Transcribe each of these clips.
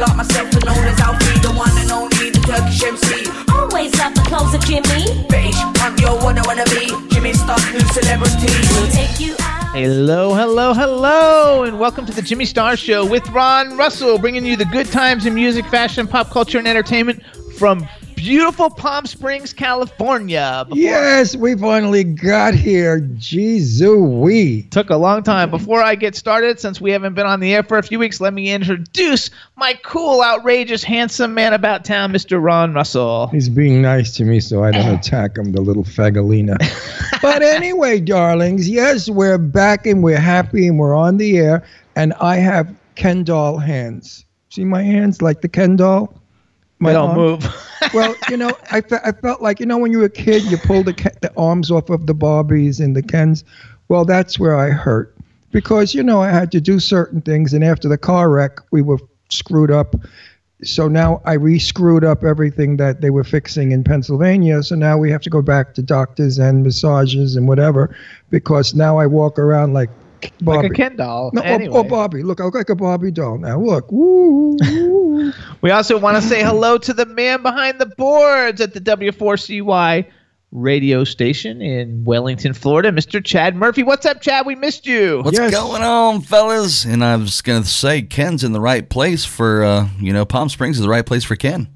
Jimmy. Big myself and known as Alfie, the one and only, the Turkish MC. Always love the clothes of Jimmy. British punk, yo, what I wanna be. Jimmy Star, new celebrity. We'll take you out. Hello, hello, hello, and welcome to the Jimmy Star Show with Ron Russell, bringing you the good times in music, fashion, pop culture, and entertainment from beautiful Palm Springs, California. Before- Yes, we finally got here. Jeez-oo-wee. Took a long time. Before I get started, since we haven't been on the air for a few weeks, let me introduce my cool, outrageous, handsome man about town, Mr. Ron Russell. He's being nice to me so I don't attack him, the little fagolina. but anyway, darlings, yes, we're back and we're happy and we're on the air. And I have Ken doll hands. See my hands like the Ken doll? My arm? move. well, you know, I, fe- I felt like, you know, when you were a kid, you pulled the, the arms off of the Barbies and the Kens. Well, that's where I hurt. Because, you know, I had to do certain things. And after the car wreck, we were screwed up. So now I re screwed up everything that they were fixing in Pennsylvania. So now we have to go back to doctors and massages and whatever. Because now I walk around like Barbie. like a Ken doll. No, or- anyway. or, Barbie. Look, I look like a Barbie doll now. Look. Woo, woo. We also want to say hello to the man behind the boards at the W4CY radio station in Wellington, Florida, Mr. Chad Murphy. What's up, Chad? We missed you. What's Yes. going on, fellas? And I was going to say, Ken's in the right place for, uh, you know, Palm Springs is the right place for Ken.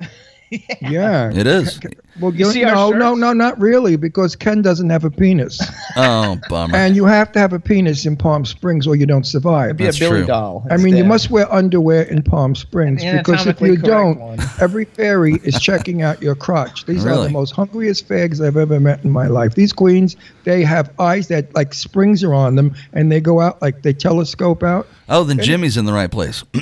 yeah. It is. Well, You you see no, no, no, not really, because Ken doesn't have a penis, Oh, bummer. and you have to have a penis in Palm Springs or you don't survive. Be That's a Billy true. doll. I mean, you must wear underwear in Palm Springs An because if you don't, one. every fairy is checking out your crotch. These are the most hungriest fags I've ever met in my life. These queens, they have eyes that like springs are on them, and they go out like they telescope out. oh, then Jimmy's in the right place.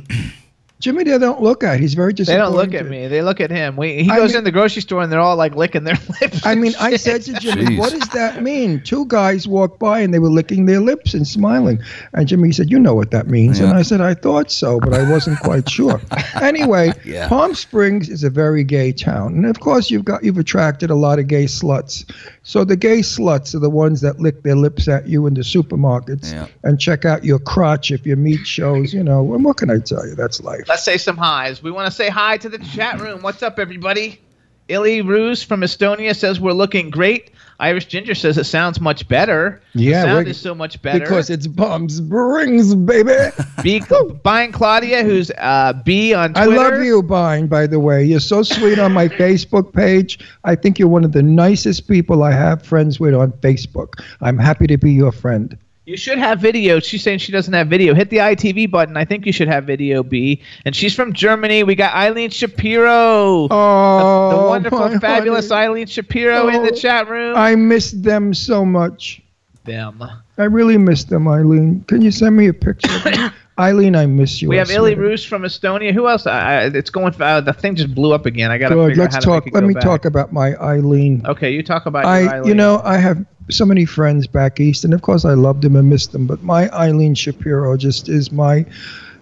Jimmy, they don't look at. He's very just. They don't look at me. They look at him. We, he I goes mean- in the grocery store and they're all like licking their lips. I and mean, I said to Jimmy, Jeez. "What does that mean?" Two guys walked by and they were licking their lips and smiling. And Jimmy said, "You know what that means?" And I said, "I thought so, but I wasn't quite sure." Anyway, Yeah. Palm Springs is a very gay town, and of course, you've got you've attracted a lot of gay sluts. So the gay sluts are the ones that lick their lips at you in the supermarkets Yeah. and check out your crotch if your meat shows. You know, and what can I tell you? That's life. Let's say some highs. We want to say hi to the chat room. What's up, everybody? Illy Roos from Estonia says we're looking great. Irish Ginger says it sounds much better. Yeah, the sound is so much better. Because it's Palm Springs, baby. B buying Claudia, who's uh, B on I love you, Bine, by the way. You're so sweet on my Facebook page. I think you're one of the nicest people I have friends with on Facebook. I'm happy to be your friend. You should have video. She's saying she doesn't have video. Hit the ITV button. I think you should have video, B. And she's from Germany. We got Eileen Shapiro. Oh, the wonderful, fabulous honey. Eileen Shapiro in the Oh, chat room. I miss them so much. Them. I really miss them, Eileen. Can you send me a picture? Eileen, I miss you. We I have Illy. Roos from Estonia. Who else? I, I, it's going. Uh, the thing just blew up again. I got to figure Let's out how talk. to make it Let go me back. talk about my Eileen. Okay, you talk about your I, Eileen. you know, I have so many friends back east, and of course, I loved them and missed them. But my Eileen Shapiro just is my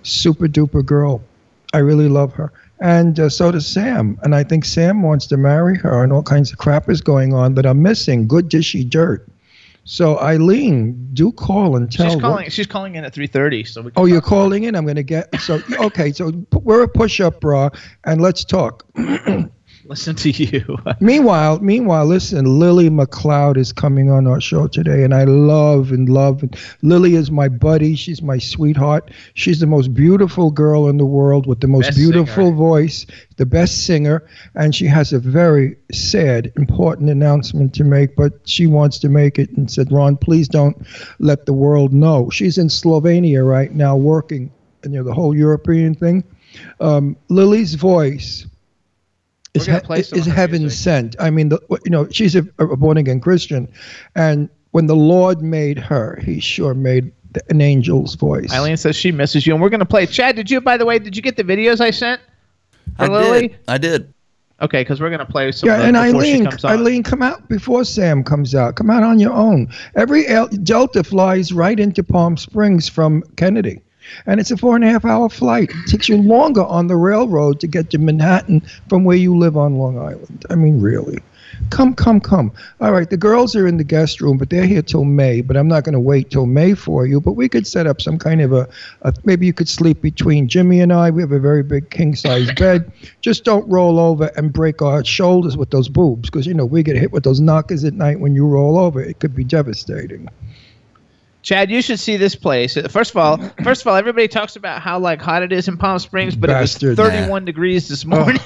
super duper girl. I really love her, and uh, so does Sam. And I think Sam wants to marry her, and all kinds of crap is going on that I'm missing. Good dishy dirt. So Eileen, do call and tell. she's what- calling. She's calling in at three thirty. So we. Oh, you're calling in. I'm going to get so okay. So p- we're a push-up bra, and let's talk. Listen to you. Meanwhile, meanwhile, listen, Lillie McCloud is coming on our show today, and I love and love. And Lillie is my buddy. She's my sweetheart. She's the most beautiful girl in the world with the most Best beautiful singer. voice, the best singer, and she has a very sad, important announcement to make. But she wants to make it and said, "Ron, please don't let the world know." She's in Slovenia right now working, you know, the whole European thing. Um, Lillie's voice is, he- play is heaven music. sent. I mean, the, you know, she's a, a born again Christian, and when the Lord made her, He sure made the- an angel's voice. Eileen says she misses you, and we're gonna play. Chad, did you? By the way, did you get the videos I sent? I Lillie? did. I did. Okay, because we're gonna play some. yeah, and Eileen, she comes on. Eileen, come out before Sam comes out. Come out on your own. Every L- Delta flies right into Palm Springs from Kennedy, and it's a four and a half hour flight. It takes you longer on the railroad to get to Manhattan from where you live on Long Island. I mean, really. Come, come, come. All right, the girls are in the guest room, but they're here till May. But I'm not going to wait till May for you. But we could set up some kind of a, a maybe you could sleep between Jimmy and I. We have a very big king size bed. Just don't roll over and break our shoulders with those boobs, because you know we get hit with those knockers at night when you roll over. It could be devastating. Chad, you should see this place. First of all, first of all, everybody talks about how like hot it is in Palm Springs, but Bastard. it was 31 degrees this oh. morning.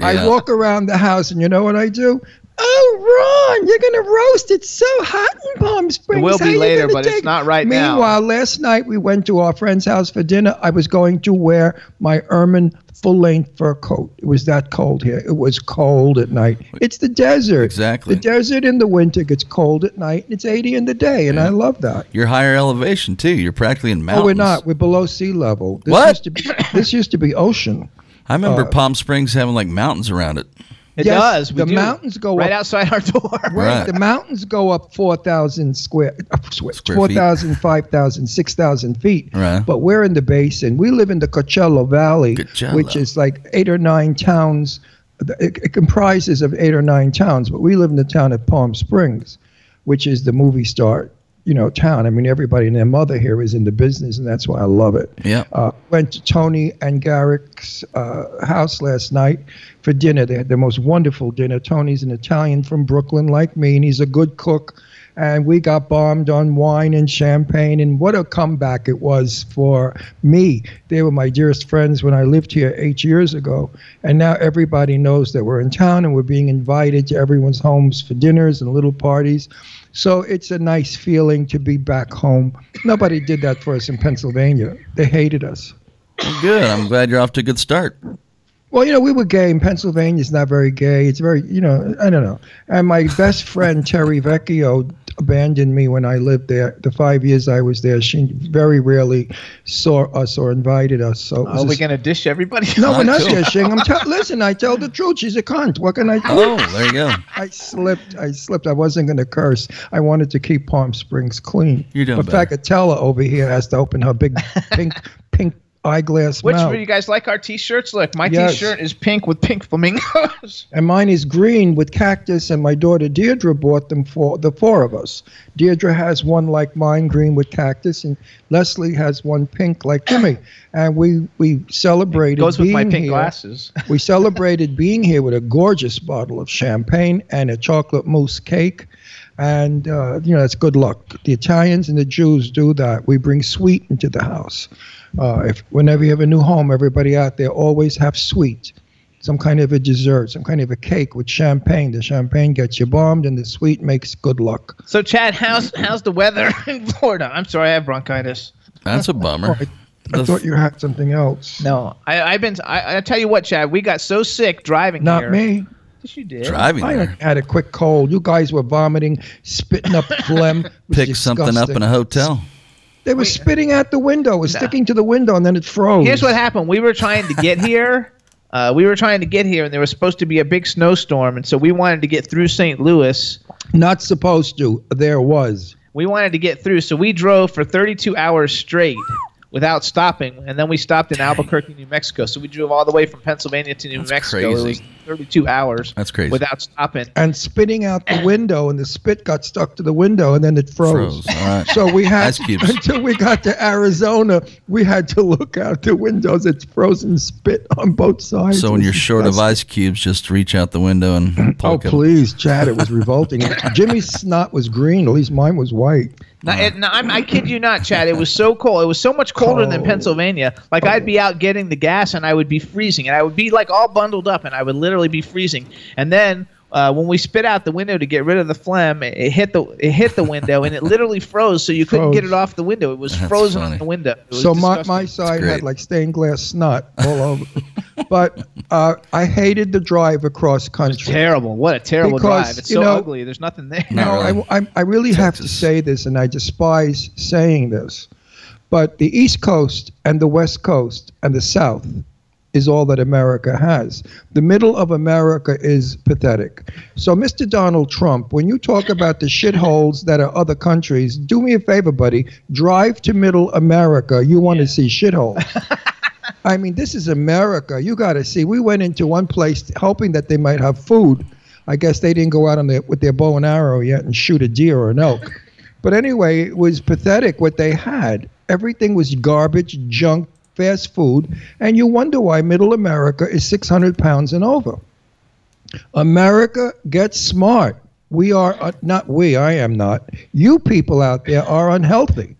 I Yeah. walk around the house, and you know what I do? Oh, Ron, you're gonna roast. It's so hot in Palm Springs. will be later, but it's not right now. Meanwhile, last night we went to our friend's house for dinner. I was going to wear my ermine full-length fur coat. It was that cold here. It was cold at night. It's the desert. Exactly. The desert in the winter gets cold at night. and It's 80 in the day, and I love that. You're higher elevation too. You're practically in mountains. Oh, we're not. We're below sea level. This What? Used to be, this used to be ocean. I remember uh, Palm Springs having like mountains around it. It Yes, does. We the do. mountains go right up- outside our door. Right. Right. The mountains go up 4,000 square, uh, square Square 4,000, 5,000, 6,000 feet. Right. But we're in the basin. We live in the Coachella Valley, Coachella. which is like eight or nine towns. It, it comprises of eight or nine towns, but we live in the town of Palm Springs, which is the movie star, you know, town. I mean, everybody and their mother here is in the business, and that's why I love it. Yeah. Uh, went to Tony and Garrick's uh, house last night for dinner. They had the most wonderful dinner. Tony's an Italian from Brooklyn, like me, and he's a good cook. And we got bombed on wine and champagne, and what a comeback it was for me. They were my dearest friends when I lived here eight years ago, and now everybody knows that we're in town and we're being invited to everyone's homes for dinners and little parties. So it's a nice feeling to be back home. Nobody did that for us in Pennsylvania. They hated us. Good. I'm glad you're off to a good start. Well, you know, we were gay, and Pennsylvania's not very gay. It's very, you know, I don't know. And my best friend, Terry Vecchio, abandoned me when I lived there. The five years I was there, she very rarely saw us or invited us. So Are we gonna dish everybody? no, we're not Cool. dishing. I'm tell listen, I tell the truth. She's a cunt. What can I do? Oh, there you go. I slipped. I slipped. I wasn't going to curse. I wanted to keep Palm Springs clean. You're doing But better. Facatella over here has to open her big pink pink eyeglass Which mouth. do you guys like our t-shirts? Look, my Yes. t-shirt is pink with pink flamingos. and mine is green with cactus. And my daughter Deirdre bought them for the four of us. Deirdre has one like mine, green with cactus, and Leslie has one pink like Jimmy. And we we celebrated Goes with being my pink here. glasses. We celebrated being here with a gorgeous bottle of champagne and a chocolate mousse cake. And, uh, you know, that's good luck. The Italians and the Jews do that. We bring sweet into the house. Uh, if Whenever you have a new home, everybody out there always have sweet. Some kind of a dessert, some kind of a cake with champagne. The champagne gets you bombed, and the sweet makes good luck. So, Chad, how's how's the weather in Florida? I'm sorry, I have bronchitis. That's a bummer. I, I thought you had something else. No, I, I've been. I, I tell you what, Chad, we got so sick driving Not here. me. Yes, you did. Driving I there. had a quick cold. You guys were vomiting, spitting up phlegm. It was Pick something up in a hotel. They were spitting out the window. It was sticking to the window, and then it froze. Here's what happened. We were trying to get here. Uh, we were trying to get here, and there was supposed to be a big snowstorm, and so we wanted to get through St. Louis. Not supposed to. There was. We wanted to get through, so we drove for 32 hours straight without stopping, and then we stopped in Albuquerque, New Mexico. So we drove all the way from Pennsylvania to New That's Mexico. It crazy. Was 32 hours. That's crazy. Without stopping. and spitting out the window, and the spit got stuck to the window, and then it froze. Froze. All right. So we had Ice cubes. until we got to Arizona, we had to look out the windows. It's frozen spit on both sides. So when you're short of ice cubes, just reach out the window and pull Oh a please, Chad! It was revolting. Jimmy's snot was green. At least mine was white. No, it, no I'm, I kid you not, Chad. It was so cold. It was so much colder than Pennsylvania. Like I'd be out getting the gas and I would be freezing, and I would be like all bundled up, and I would literally be freezing. And then uh, when we spit out the window to get rid of the phlegm, it, it hit the it hit the window, and it literally froze, so you couldn't get it off the window. It was That's frozen funny. on the window. It was So my, disgusting. my side had like stained glass snot all over. but uh, I hated the drive across country. terrible. What a terrible Because, drive. It's you so know- ugly. There's nothing there. No. No, really. I, I, I really have to say this, and I despise saying this, but the East Coast and the West Coast and the South is all that America has. The middle of America is pathetic. So, Mr. Donald Trump, when you talk about the shitholes that are other countries, do me a favor, buddy. Drive to middle America. You want to see shitholes. I mean, this is America. You got to see. We went into one place hoping that they might have food. I guess they didn't go out on their, with their bow and arrow yet and shoot a deer or an elk. But anyway, it was pathetic what they had. Everything was garbage, junk, fast food, and you wonder why Middle America is 600 pounds and over. America gets smart. We are uh, not we. I am not. You people out there are unhealthy.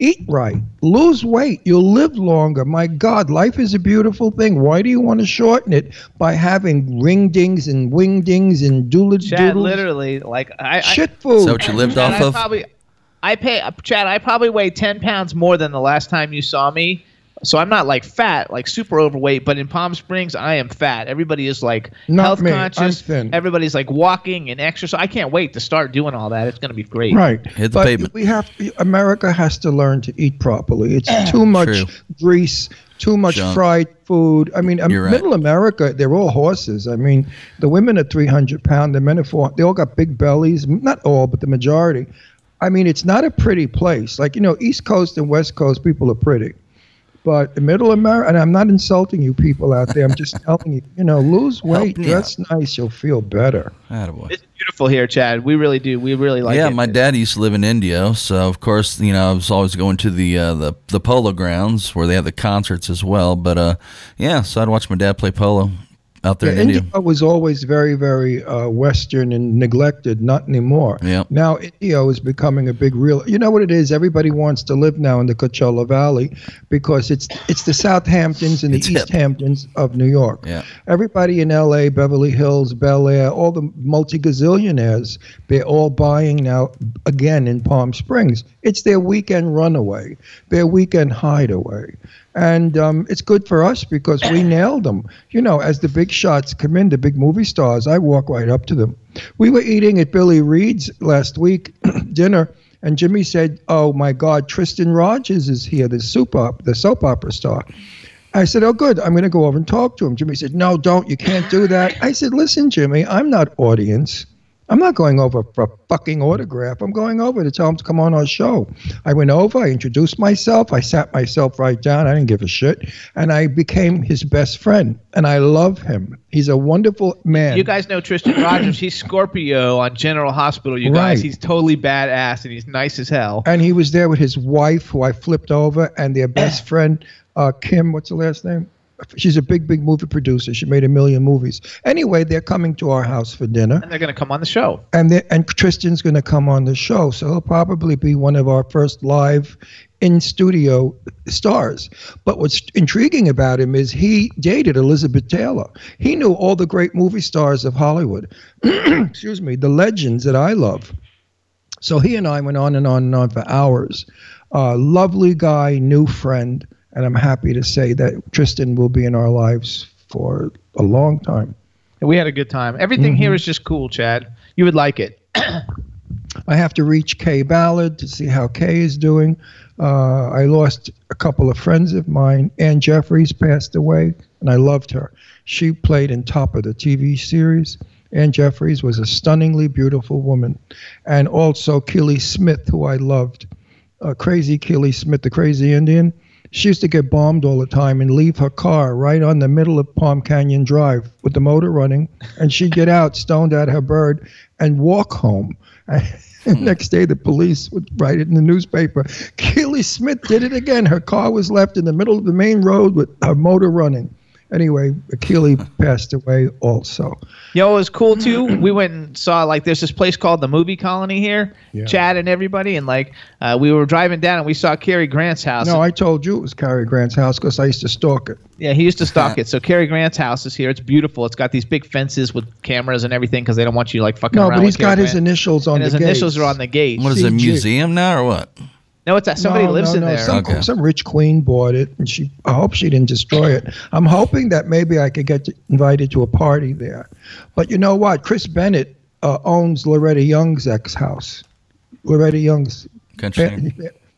Eat right. Lose weight. You'll live longer. My God, life is a beautiful thing. Why do you want to shorten it by having ring dings and wing dings and doodle Chad, doodles? literally, like I, I Shit food. Is that what you lived Chad, off I of? Probably, I pay uh, Chad. I probably weigh ten pounds more than the last time you saw me. So I'm not like fat, like super overweight, but in Palm Springs I am fat. Everybody is like Not health me. I'm conscious. thin. Everybody's like walking and exercise. I can't wait to start doing all that. It's gonna be great. Right. Hit the but pavement. we have America has to learn to eat properly. It's too much True. grease, too much Junk. fried food. I mean, um, You're right. middle America, they're all horses. I mean, the women are 300 pounds, the men are 400. They all got big bellies. Not all, but the majority. I mean, it's not a pretty place. Like, you know, East Coast and West Coast people are pretty. But the middle America, and I'm not insulting you people out there. I'm just telling you, you know, lose weight, you dress nice, you'll feel better. Attaboy. It's beautiful here, Chad. We really do. We really like yeah, it. Yeah, my dad used to live in India, so of course, you know, I was always going to the uh, the the polo grounds where they have the concerts as well. But uh, yeah, so I'd watch my dad play polo out there Yeah, in India. India was always very, very uh, Western and neglected. Not anymore. Yeah. Now India is becoming a big real. You know what it is? Everybody wants to live now in the Coachella Valley because it's it's the Southamptons and the It's East hip. Hamptons of New York. Yeah. Everybody in L.A., Beverly Hills, Bel Air, all the multi gazillionaires, they're all buying now again in Palm Springs. It's their weekend runaway, their weekend hideaway. And um, it's good for us because we nailed them. You know, as the big shots come in, the big movie stars, I walk right up to them. We were eating at Billy Reed's last week, dinner, and Jimmy said, "Oh my God, Tristan Rogers is here, the soap op, the soap opera star." I said, "Oh, good. I'm going to go over and talk to him." Jimmy said, "No, don't. You can't do that." I said, "Listen, Jimmy, I'm not audience. I'm not going over for a fucking autograph. I'm going over to tell him to come on our show." I went over. I introduced myself. I sat myself right down. I didn't give a shit, and I became his best friend. And I love him. He's a wonderful man. You guys know Tristan Rogers. He's Scorpio on General Hospital. You guys, Right. he's totally badass and he's nice as hell. and he was there with his wife, who I flipped over, and their best friend, uh, Kim. What's the last name? She's a big, big movie producer. She made a million movies. Anyway, they're coming to our house for dinner, And they're gonna come on the show. and and Tristan's going to come on the show, so he'll probably be one of our first live in studio stars. But what's intriguing about him is he dated Elizabeth Taylor. He knew all the great movie stars of Hollywood. Excuse me, the legends that I love. So he and I went on and on and on for hours. Uh, lovely guy, new friend, and I'm happy to say that Tristan will be in our lives for a long time. And we had a good time. Everything Mm-hmm. here is just cool, Chad. You would like it. I have to reach Kaye Ballard to see how Kay is doing. Uh, I lost a couple of friends of mine. Anne Jeffreys passed away, and I loved her. She played in Topper the TV series. Anne Jeffreys was a stunningly beautiful woman. And also Keely Smith, who I loved. Uh, crazy Keely Smith, the crazy Indian. She used to get bombed all the time and leave her car right on the middle of Palm Canyon Drive with the motor running, and she'd get out, stoned out her bird, and walk home. And hmm. next day, the police would write it in the newspaper. Keely Smith did it again. Her car was left in the middle of the main road with her motor running. Anyway, Keely passed away also. Yo, it was cool too. We went and saw like there's this place called the Movie Colony here. Yeah. Chad and everybody, and like uh, we were driving down and we saw Cary Grant's house. No, I told you it was Cary Grant's house because I used to stalk it. yeah, he used to stalk it. So Cary Grant's house is here. It's beautiful. It's got these big fences with cameras and everything because they don't want you like fucking No, around. but he's with Cary got his Grant. initials on and the his initials are on the gate. What is it, a museum now or what? No, it's that somebody No, lives no, in no, there. Some, Okay. some rich queen bought it, and she. I hope she didn't destroy it. I'm hoping that maybe I could get invited to a party there. But you know what? Chris Bennett uh, owns Loretta Young's ex-house. Loretta Young's pa-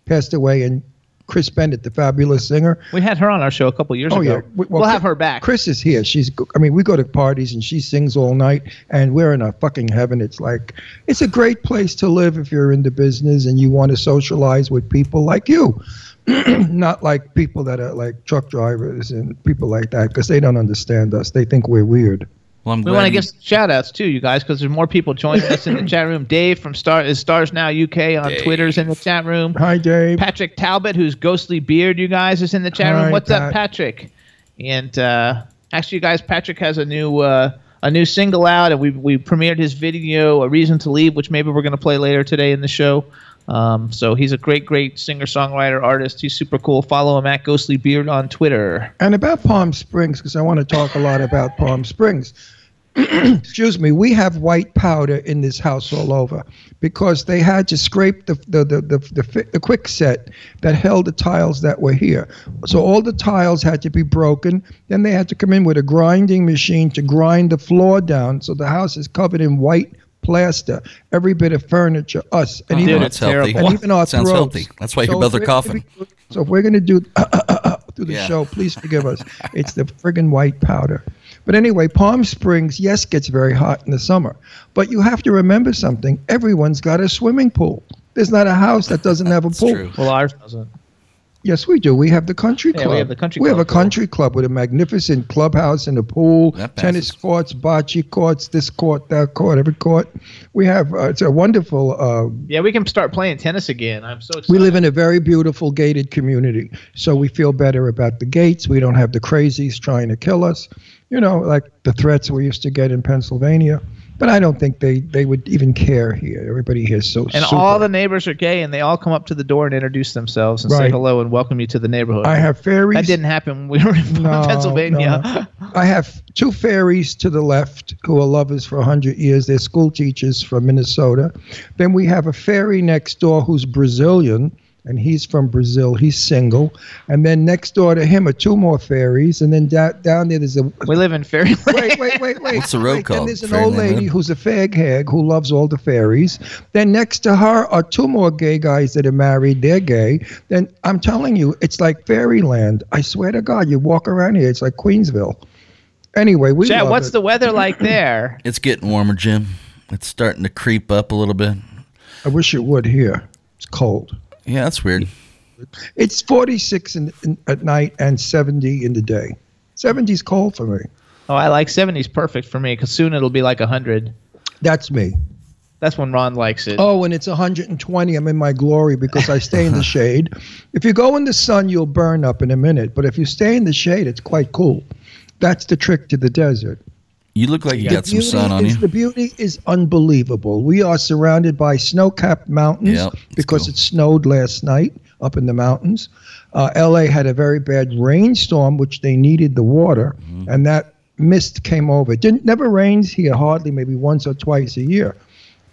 passed away, and Chris Bennett, the fabulous singer. We had her on our show a couple years Oh ago. yeah, We- we'll well, have her back. Chris is here. She's. I mean, we go to parties and she sings all night, and we're in a fucking heaven. It's like, it's a great place to live if you're in the business and you want to socialize with people like you, not like people that are like truck drivers and people like that because they don't understand us. They think we're weird. Well, I'm We want to give some shout outs too, you guys, because there's more people joining us in the chat room. Dave from Star is Stars Now UK on Dave. Twitter's in the chat room. Hi, Dave. Patrick Talbot, whose Ghostly Beard, you guys, is in the chat room. Hi, What's up, Patrick? And uh, actually, you guys, Patrick has a new uh, a new single out, and we we premiered his video, "A Reason to Leave," which maybe we're going to play later today in the show. Um, so he's a great, great singer, songwriter, artist. He's super cool. Follow him at Ghostly Beard on Twitter. And about Palm Springs, because I want to talk a lot about Palm Springs. Excuse me, we have white powder in this house all over because they had to scrape the the, the, the, the, the quick set that held the tiles that were here. So all the tiles had to be broken. Then they had to come in with a grinding machine to grind the floor down. So the house is covered in white plaster. Every bit of furniture, us, and Dude, even it's That's healthy. and even our Sounds throats. healthy. That's why So both if are we're gonna coughing. be- So if we're going to do through the Yeah. show, please forgive us. It's the friggin' white powder. But anyway, Palm Springs, yes, gets very hot in the summer. But you have to remember something. Everyone's got a swimming pool. There's not a house that doesn't have a That's pool. true. Well, ours doesn't. Yes, we do. We have the country Yeah, club. we have the country We have a country club with a magnificent clubhouse and a pool, tennis courts, bocce courts, this court, that court, every court. We have. Uh, it's a wonderful. Uh, Yeah, we can start playing tennis again. I'm so excited. we live in a very beautiful gated community, so we feel better about the gates. We don't have the crazies trying to kill us, you know, like the threats we used to get in Pennsylvania. But I don't think they, they would even care here. Everybody here is so And super. all the neighbors are gay, and they all come up to the door and introduce themselves and say hello and welcome you to the neighborhood. I have fairies. that didn't happen when we were in No, Pennsylvania. no. I have two fairies to the left who are lovers for 100 years. They're school teachers from Minnesota. Then we have a fairy next door who's Brazilian, and he's from Brazil. He's single. And then next door to him are two more fairies. And then da- down there, there's a. We live in Fairyland. Wait, wait, wait, wait. What's the road wait, Then there's an Fairyland old lady who's a fag hag who loves all the fairies. Then next to her are two more gay guys that are married. They're gay. Then I'm telling you, it's like fairyland. I swear to God, you walk around here, it's like Queensville. Anyway, we Chat, love what's it. the weather like there? It's getting warmer, Jim. It's starting to creep up a little bit. I wish it would here. It's cold. Yeah, that's weird. It's 46 in, in, at night and 70 in the day. 70's cold for me. Oh, I like 70s perfect for me because soon it'll be like 100. That's me. That's when Ron likes it. Oh, and it's 120. I'm in my glory because I stay in the shade. If you go in the sun, you'll burn up in a minute. But if you stay in the shade, it's quite cool. That's the trick to the desert. You look like you The got some sun on is- you. The beauty is unbelievable. We are surrounded by snow-capped mountains Yep, because cool. it snowed last night up in the mountains. Uh, LA had a very bad rainstorm, which they needed the water, Mm-hmm. and that mist came over. It didn't never rains here, hardly, maybe once or twice a year.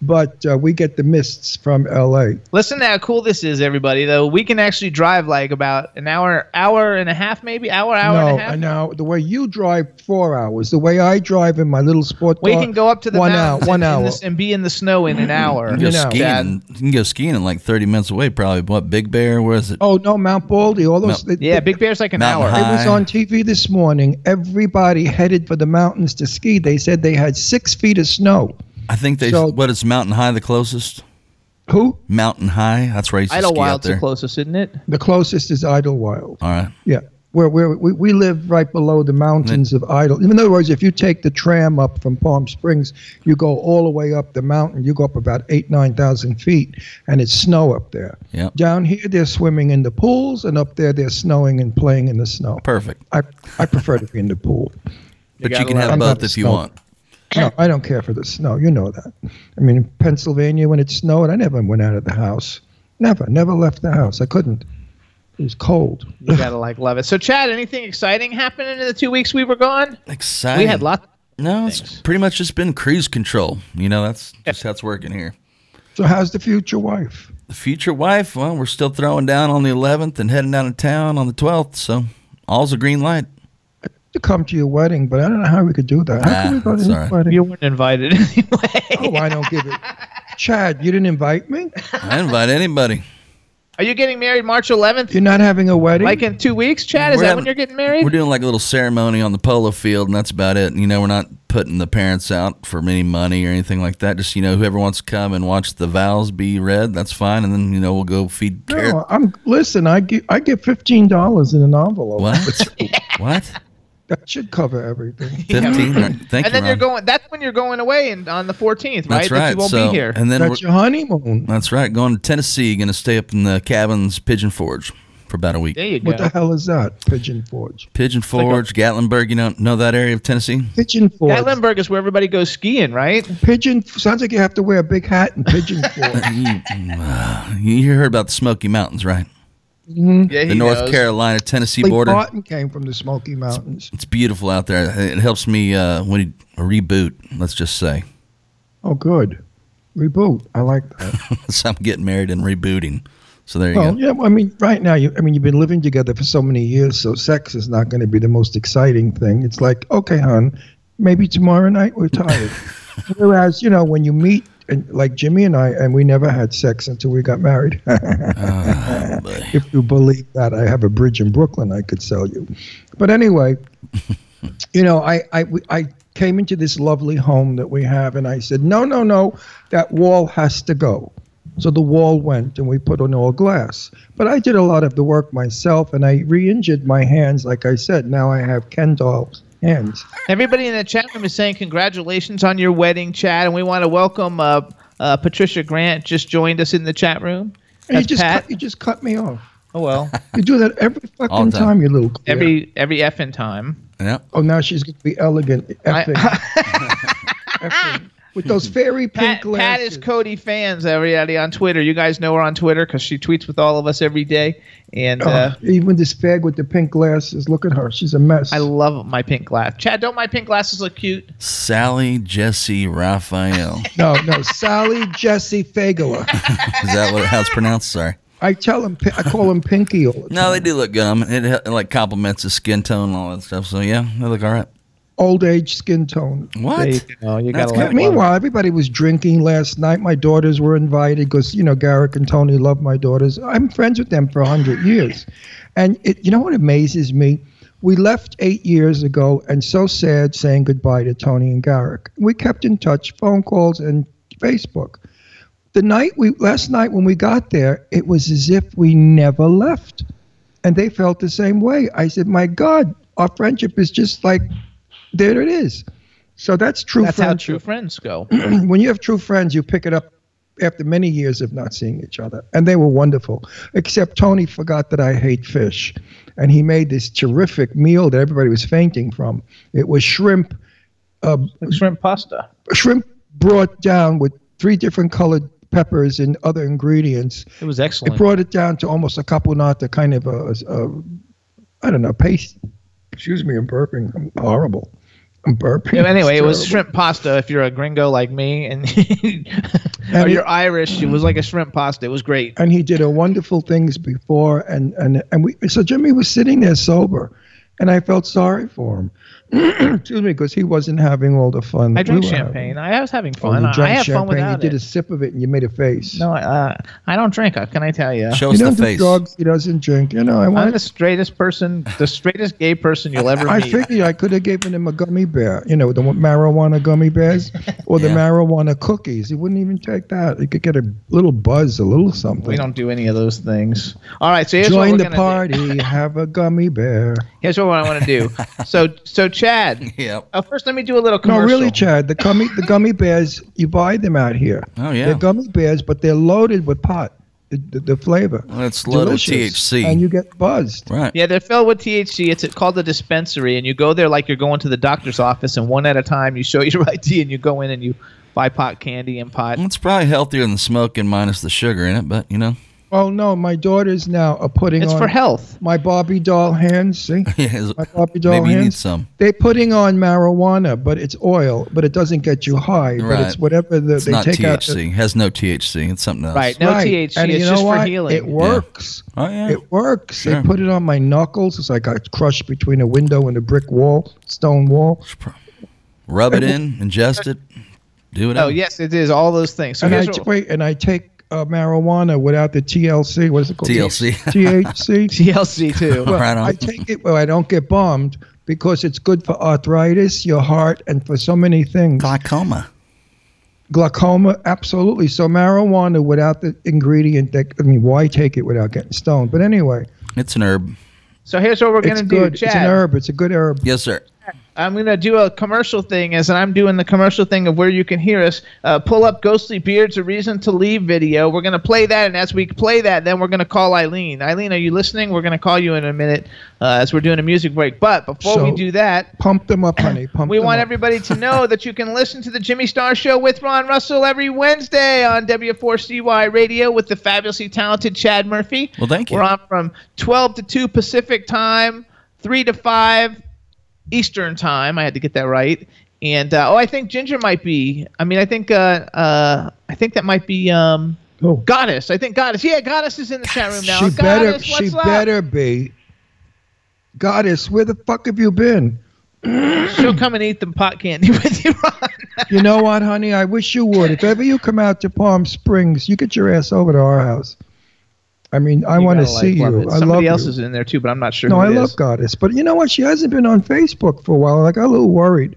But uh, we get the mists from LA. Listen to how cool this is, everybody. Though we can actually drive like about an hour, hour and a half, maybe hour, hour no, and a half. and now the way you drive four hours, the way I drive in my little sport We can go up to the one hour, mountains one and, hour. this- and be in the snow in an hour. You can go You know. skiing. Dad. You can go skiing in like 30 minutes away, probably. What, Big Bear? Where is it? Oh no, Mount Baldy, all those. Mount- they- Yeah, they- Big Bear's like an Mountain hour. High. It was on TV this morning. Everybody headed for the mountains to ski. They said they had six feet of snow. I think they. So- what is Mountain High the closest? Who? Mountain High. That's where I used to Idyllwild's the closest, isn't it? The closest is Idlewild. All right. Yeah. Where, where we, we live right below the mountains of Idle. In other words, if you take the tram up from Palm Springs, you go all the way up the mountain. You go up about eight, nine thousand feet, and it's snow up there. Yep. Down here, they're swimming in the pools, and up there, they're snowing and playing in the snow. Perfect. I, I prefer to be in the pool. But you gotta can have it. I'm both if you snow. want. No, I don't care for the snow. You know that. I mean, in Pennsylvania, when it snowed, I never went out of the house. Never, never left the house. I couldn't. It was cold. You gotta like love it. So, Chad, anything exciting happening in the two weeks we were gone? Exciting. We had lots. No, it's things. pretty much just been cruise control. You know, that's just how it's working here. So, how's the future wife? The future wife, well, we're still throwing down on the 11th and heading down to town on the 12th, so all's a green light. To come to your wedding, but I don't know how we could do that. How can we go to his all right. wedding? You weren't invited anyway. Oh, I don't give it. Chad, you didn't invite me. I invite anybody. Are you getting married March 11th? You're not having a wedding. Like in two weeks, Chad? Is We're that having- when you're getting married? We're doing like a little ceremony on the polo field, and that's about it. And you know, we're not putting the parents out for any money or anything like that. Just, you know, whoever wants to come and watch the vows be read, that's fine. And then, you know, we'll go feed carrots. no, I'm listen. I get I get fifteen dollars in an envelope. What? what? That should cover everything. 15? Thank and you. then you're going. That's when you're going away and on the 14th, right? That's That right. you won't so, be here. And then we're, That's your honeymoon. that's right. Going to Tennessee. Going to stay up in the cabins, Pigeon Forge, for about a week. there you go. What the hell is that? Pigeon Forge. Pigeon like a- Forge, Gatlinburg. You don't know that area of Tennessee? Pigeon Forge. Gatlinburg is where everybody goes skiing, right? Pigeon sounds like you have to wear a big hat in Pigeon Forge. You, uh, you heard about the Smoky Mountains, right? Yeah, The North Carolina Tennessee Lee border. Martin came from the Smoky Mountains. It's beautiful out there. It helps me uh, when you reboot. Let's just say, Oh, good. Reboot. I like that. so I'm getting married and rebooting. So there you Well, go. yeah. well, I mean, right now, you. I mean, you've been living together for so many years, so sex is not going to be the most exciting thing. It's like, okay, hon, maybe tomorrow night we're tired. Whereas, you know, when you meet, and like Jimmy and I, and we never had sex until we got married. Oh, if you believe that, I have a bridge in Brooklyn I could sell you. But anyway, you know, I, I, I came into this lovely home that we have, and I said, no, no, no, that wall has to go. So the wall went, and we put on all glass. But I did a lot of the work myself, and I re-injured my hands. Like I said, now I have Ken doll's hands. Everybody in the chat room is saying congratulations on your wedding, Chad, and we want to welcome uh, uh, Patricia Grant. Just joined us in the chat room. And you just Pat. cut, you just cut me off. Oh well, You do that every fucking time. time, you little. queer. every every effing time. Yeah. Oh, now she's going to be elegant. Effing. Effing. With those fairy pink Pat, glasses. Pat is Cody fans. Everybody on Twitter. You guys know her on Twitter because she tweets with all of us every day. And uh, Oh, even this fag with the pink glasses. Look at her. She's a mess. I love my pink glass. Chad, don't my pink glasses look cute? Sally Jessy Raphael. no, no. Sally Jesse Fagala. Is that what how it's pronounced? Sorry. I tell him. I call him Pinky all the time. No, they do look good. I mean, it, it like complements the skin tone and all that stuff. So yeah, they look all right. Old age skin tone. What? There you go. You gotta Meanwhile, everybody was drinking last night. My daughters were invited because you know Garrick and Tony love my daughters. I'm friends with them for a hundred years, and it, you know what amazes me? We left eight years ago, and so sad saying goodbye to Tony and Garrick. We kept in touch, phone calls and Facebook. The night we last night when we got there, it was as if we never left, and they felt the same way. I said, "My God, our friendship is just like there it is." So that's true That's how true friends go. when you have true friends, you pick it up after many years of not seeing each other. And they were wonderful. Except Tony forgot that I hate fish. And he made this terrific meal that everybody was fainting from. It was shrimp, uh, shrimp pasta. shrimp brought down with three different colored peppers and other ingredients. It was excellent. It brought it down to almost a caponata, kind of a, a I don't know, paste. Excuse me, I'm burping. I'm horrible. Burping. Yeah, anyway, it was shrimp pasta. If you're a gringo like me, and or you're Irish, it was like a shrimp pasta. It was great. and he did a wonderful things before and and and we so Jimmy was sitting there sober and I felt sorry for him. Excuse me, because he wasn't having all the fun. I that drink we champagne. having. I was having Oh, fun. you I- I drank have fun champagne. without you did it. a sip of it and you made a face. No, uh, I don't drink. How can I tell you? Show he us the doesn't do face. drugs. He doesn't drink. You know, I I'm the straightest person, the straightest gay person you'll ever I meet. figured I could have given him a gummy bear, you know, the marijuana gummy bears or the Yeah. marijuana cookies. He wouldn't even take that. He could get a little buzz, a little something. we don't do any of those things. All right, so here's Join what the we're gonna do. Join the party, have a gummy bear. Here's what I want to do. So, so Chad. Yep. Uh, first, let me do a little commercial. No, really, Chad, the gummy the gummy bears, you buy them out here. Oh yeah. They're gummy bears, but they're loaded with pot, the, the, the flavor. Well, it's loaded. THC. And you get buzzed. right. Yeah, they're filled with THC. It's called a dispensary, and you go there like you're going to the doctor's office, and one at a time, you show your ID, and you go in and you buy pot candy and pot. Well, It's probably healthier than smoking minus the sugar in it, but you know. Oh, no, my daughters now are putting It's on for health. my Barbie doll hands. See? Yeah, My Barbie doll maybe you need some. They're putting on marijuana, but it's oil, but it doesn't get you high. Right. But it's whatever the, It's they not take out. THC. The, has no THC. It's something else. Right. No right. THC. And it's you know just what? for healing. It works. Oh yeah. It works. Sure. They put it on my knuckles. It's like I got crushed between a window and a brick wall, stone wall. Rub it in, ingest it, do it. Oh yes, it is all those things. So and I what, wait, and I take uh, marijuana without the TLC. What is it called? TLC. THC. TLC too. Well, Right on. I take it. Well, I don't get bummed because it's good for arthritis, your heart, and for so many things. Glaucoma. Glaucoma, absolutely. So marijuana without the ingredient that I mean, why take it without getting stoned? But anyway, It's an herb. So here's what we're gonna do, good. Chad. It's an herb. It's a good herb. Yes, sir. I'm gonna do a commercial thing as I'm doing the commercial thing of where you can hear us. Uh, pull up Ghostly Beards: A Reason to Leave video. We're gonna play that, and as we play that, then we're gonna call Eileen. Eileen, are you listening? We're gonna call you in a minute uh, as we're doing a music break. But before we do that, Pump them up, honey. Pump we them want up. everybody to know that you can listen to the Jimmy Star Show with Ron Russell every Wednesday on W4CY Radio with the fabulously talented Chad Murphy. Well, thank you. We're on from 12 to 2 Pacific time, 3 to 5 Eastern time. I had to get that right. And uh, oh, I think Ginger might be. I mean, I think uh, uh, I think that might be um, Oh. Goddess. I think Goddess. Yeah, Goddess is in the chat room now. She better. Goddess, She what's up? better be. Goddess, where the fuck have you been? She'll come and eat the pot candy with you, Ron. You know what, honey? I wish you would. If ever you come out to Palm Springs, you get your ass over to our house. I mean, I want to see like, you. I Somebody love else you. is in there too, but I'm not sure. No, I love is. Goddess, but you know what? She hasn't been on Facebook for a while. I got a little worried.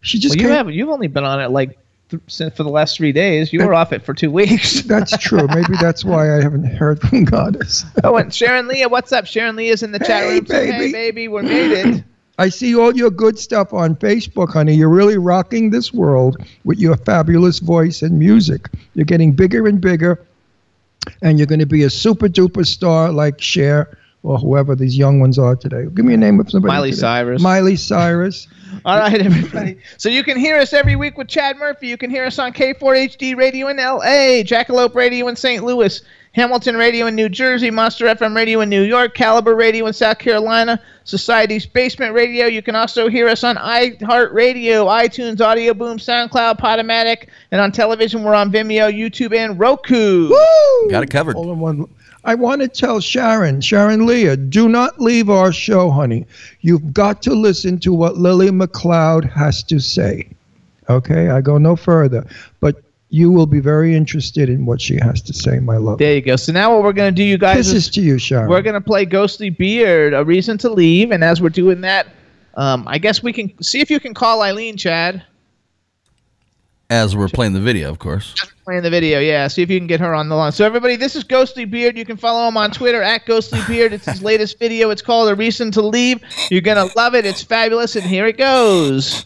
She just Well, you came. have. You've only been on it like th- for the last three days. You were off it for two weeks. That's true. Maybe that's why I haven't heard from Goddess. oh, and Sharon Leah, what's up? Sharon Leah's in the chat Hey, room. too. Hey, baby. baby, we made it. I see all your good stuff on Facebook, honey. You're really rocking this world with your fabulous voice and music. You're getting bigger and bigger, and you're going to be a super duper star like Cher or whoever these young ones are today. Give me a name of somebody. Miley today. Cyrus. Miley Cyrus. All right, everybody. So you can hear us every week with Chad Murphy. You can hear us on K4HD Radio in LA, Jackalope Radio in St. Louis, Hamilton Radio in New Jersey, Monster FM Radio in New York, Caliber Radio in South Carolina, Society's Basement Radio. You can also hear us on iHeartRadio, iTunes, Audio Boom, SoundCloud, Podomatic, and on television we're on Vimeo, YouTube, and Roku. Woo! Got it covered. All in one. I want to tell Sharon, Sharon Leah, do not leave our show, honey. You've got to listen to what Lillie McCloud has to say. Okay, I go no further, but you will be very interested in what she has to say, my love. There you go. So now what we're going to do, you guys, This is is to you, Sharon. We're gonna play Ghostly Beard, a reason to leave, and as we're doing that, um, I guess we can see if you can call Eileen, Chad. As we're playing the video, of course. Playing the video, yeah. See if you can get her on the line. So everybody, this is Ghostly Beard. You can follow him on Twitter at Ghostly Beard. It's his latest video. It's called A Reason to Leave. You're gonna love it. It's fabulous, and here it goes.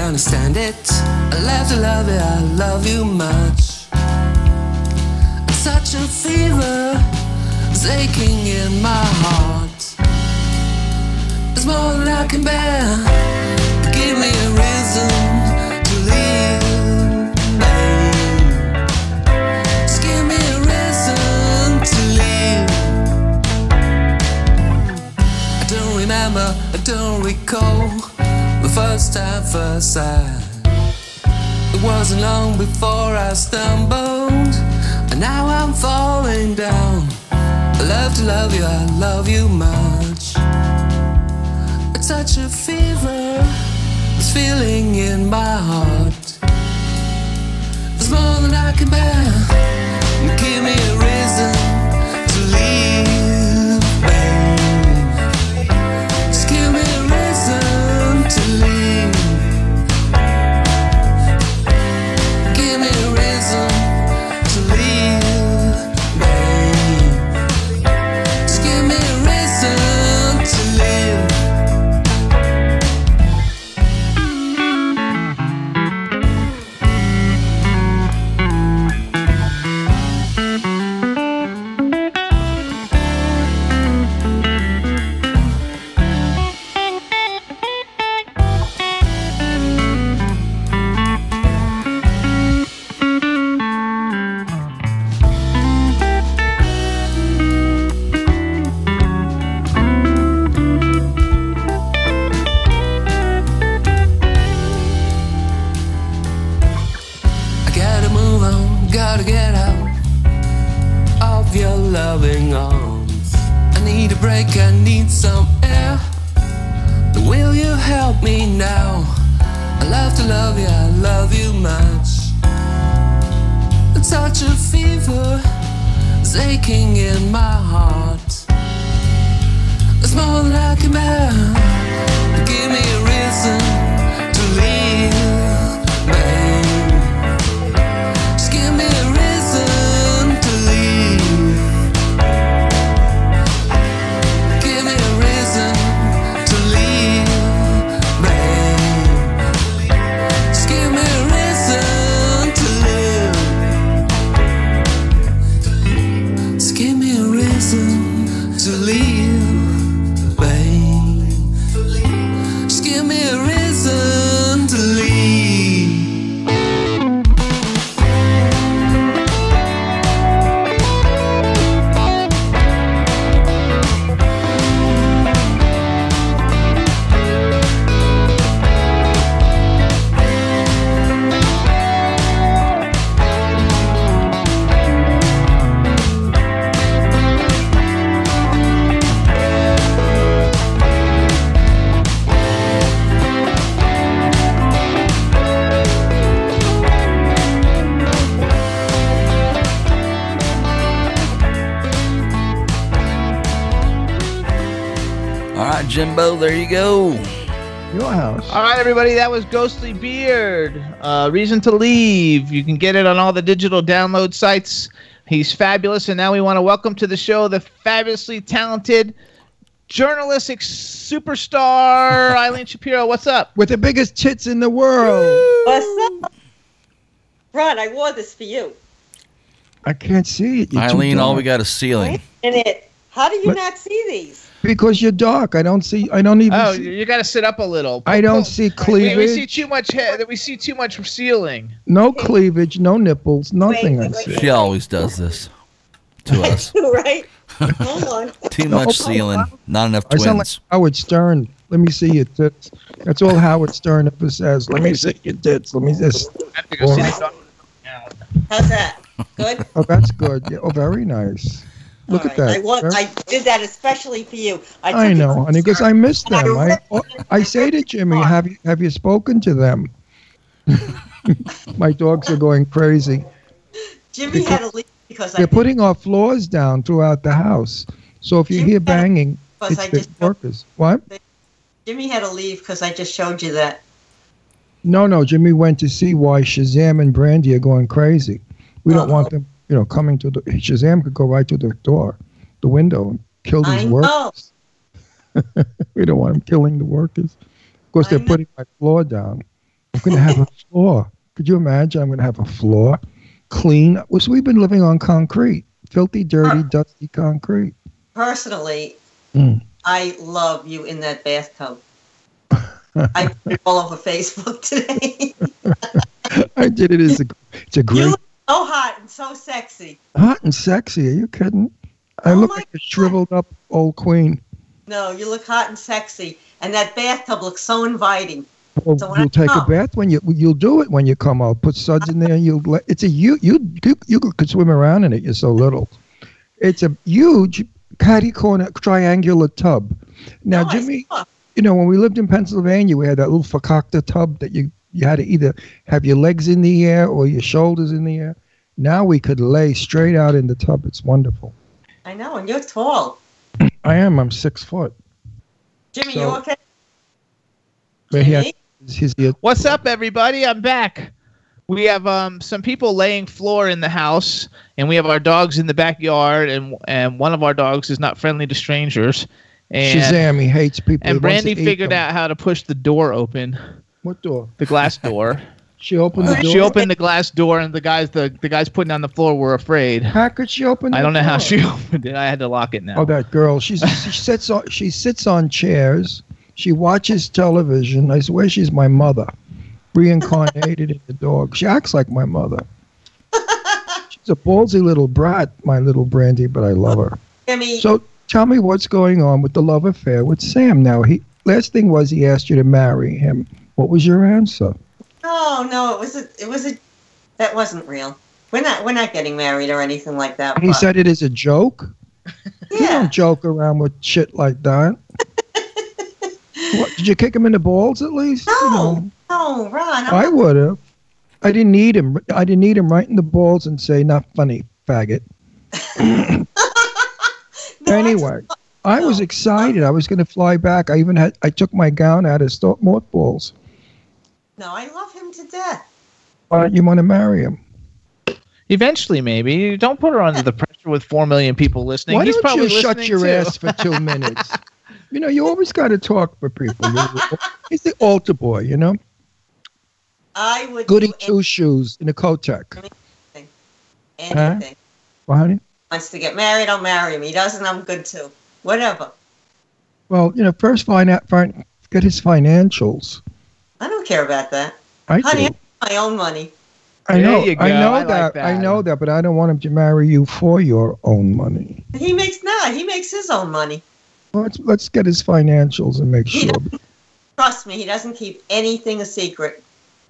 Understand it. I love to love it, I love you much. Such a fever is aching in my heart. It's more than I can bear. Give me a reason to live, babe. Just give me a reason to live. I don't remember, I don't recall first time, first sight. It wasn't long before I stumbled, and now I'm falling down. I love to love you, I love you much. It's such a fever, this feeling in my heart. It's more than I can bear. Give me a reason right, Jimbo, there you go. Your house. All right, everybody, that was Ghostly Beard. Uh, Reason to Leave. You can get it on all the digital download sites. He's fabulous, and now we want to welcome to the show the fabulously talented journalistic superstar Eileen Shapiro. What's up? With the biggest tits in the world. What's up? Ron, I wore this for you. I can't see it. You're Eileen, all we got is ceiling. And it. How do you What? not see these? Because you're dark. I don't see. I don't even. Oh, see, you got to sit up a little. I don't Pull- see cleavage. we see too much head. We see too much ceiling. no cleavage. No nipples. Nothing. Wait, I wait, see. wait. She always does this to us. right? Hold on. Too much ceiling, not enough I sound like twins. Howard Stern. Let me see your tits. That's all Howard Stern ever says. Let me see your tits. Let me just. I have to go see the dog. How's that? Good. Oh, that's good. Yeah, oh, very nice. Look All at right. that. I want. I did that especially for you. I, I know, from honey, because I miss And I them. I, oh, I say to Jimmy, have you have you spoken to them? My dogs are going crazy. Jimmy had to leave because They're putting our floors down throughout the house. So if you Jimmy hear banging, because it's I just workers. What? Jimmy had to leave because I just showed you that. No, no. Jimmy went to see why Shazam and Brandy are going crazy. We don't want them, you know, coming to the. Shazam could go right to the door, the window, and kill these know. workers. we don't want him killing the workers. Of course, I they're know. putting my floor down. I'm going to have a floor. Could you imagine? I'm going to have a floor clean. So we've been living on concrete, filthy, dirty, dusty concrete. Personally, Mm. I love you in that bathtub. I put it all over Facebook today. I did it as a. It's a great, look so hot and so sexy. hot and sexy. Are you kidding? I Oh look like a shriveled up old queen. No, you look hot and sexy, and that bathtub looks so inviting. Well, So you'll take a bath when you you'll do it when you come out. Put suds in there. You'll let, it's a you you you you could swim around in it. You're so little. It's a huge catty corner triangular tub. Now, Oh, Jimmy, you know when we lived in Pennsylvania, we had that little fakakta tub that you you had to either have your legs in the air or your shoulders in the air. Now we could lay straight out in the tub. It's wonderful. I know, and you're tall. I am. I'm six foot. Jimmy, So- you okay? But he Jimmy? has his ear- What's up, everybody? I'm back. We have um, some people laying floor in the house, and we have our dogs in the backyard, and and one of our dogs is not friendly to strangers. And, Shazam. He hates people. and He Brandy figured them. out how to push the door open, What door? the glass door. She opened the door. she opened the glass door, and the guys the, the guys putting on the floor were afraid. How could she open? I don't know how she opened it. I had to lock it now. Oh, that girl. She's she sits on she sits on chairs. She watches television. I swear she's my mother, reincarnated in the dog. She acts like my mother. She's a ballsy little brat, my little Brandy, but I love her. Jimmy, So tell me what's going on with the love affair with Sam now. He last thing was he asked you to marry him. What was your answer? Oh no, it was a, it was a, that wasn't real. We're not, we're not getting married or anything like that. He but- said it is a joke. You yeah. don't joke around with shit like that. what, did you kick him in the balls at least? You know. No, no, Ron. I'm I would have. I didn't need him. I didn't need him right in the balls and say, "Not funny, faggot." no, anyway, I was excited. I was going to fly back. I even had. I took my gown out of sto- mothballs. Just- no, I love him to death. Why don't you want to marry him? Eventually, maybe. Don't put her under the pressure with four million people listening. Why He's don't probably you shut your too. ass for two minutes? you know, you always got to talk for people. He's the altar boy, you know. I would Goody do two shoes in a Kotek. anything. Well, honey. Wants to get married, I'll marry him. He doesn't, I'm good too. Whatever. Well, you know, first find out, find, get his financials. I don't care about that. I Honey, do. I have my own money. I There know, you I know I like that, that. I know that, but I don't want him to marry you for your own money. He makes nah, he makes his own money. Let's let's get his financials and make He sure. Trust me, he doesn't keep anything a secret.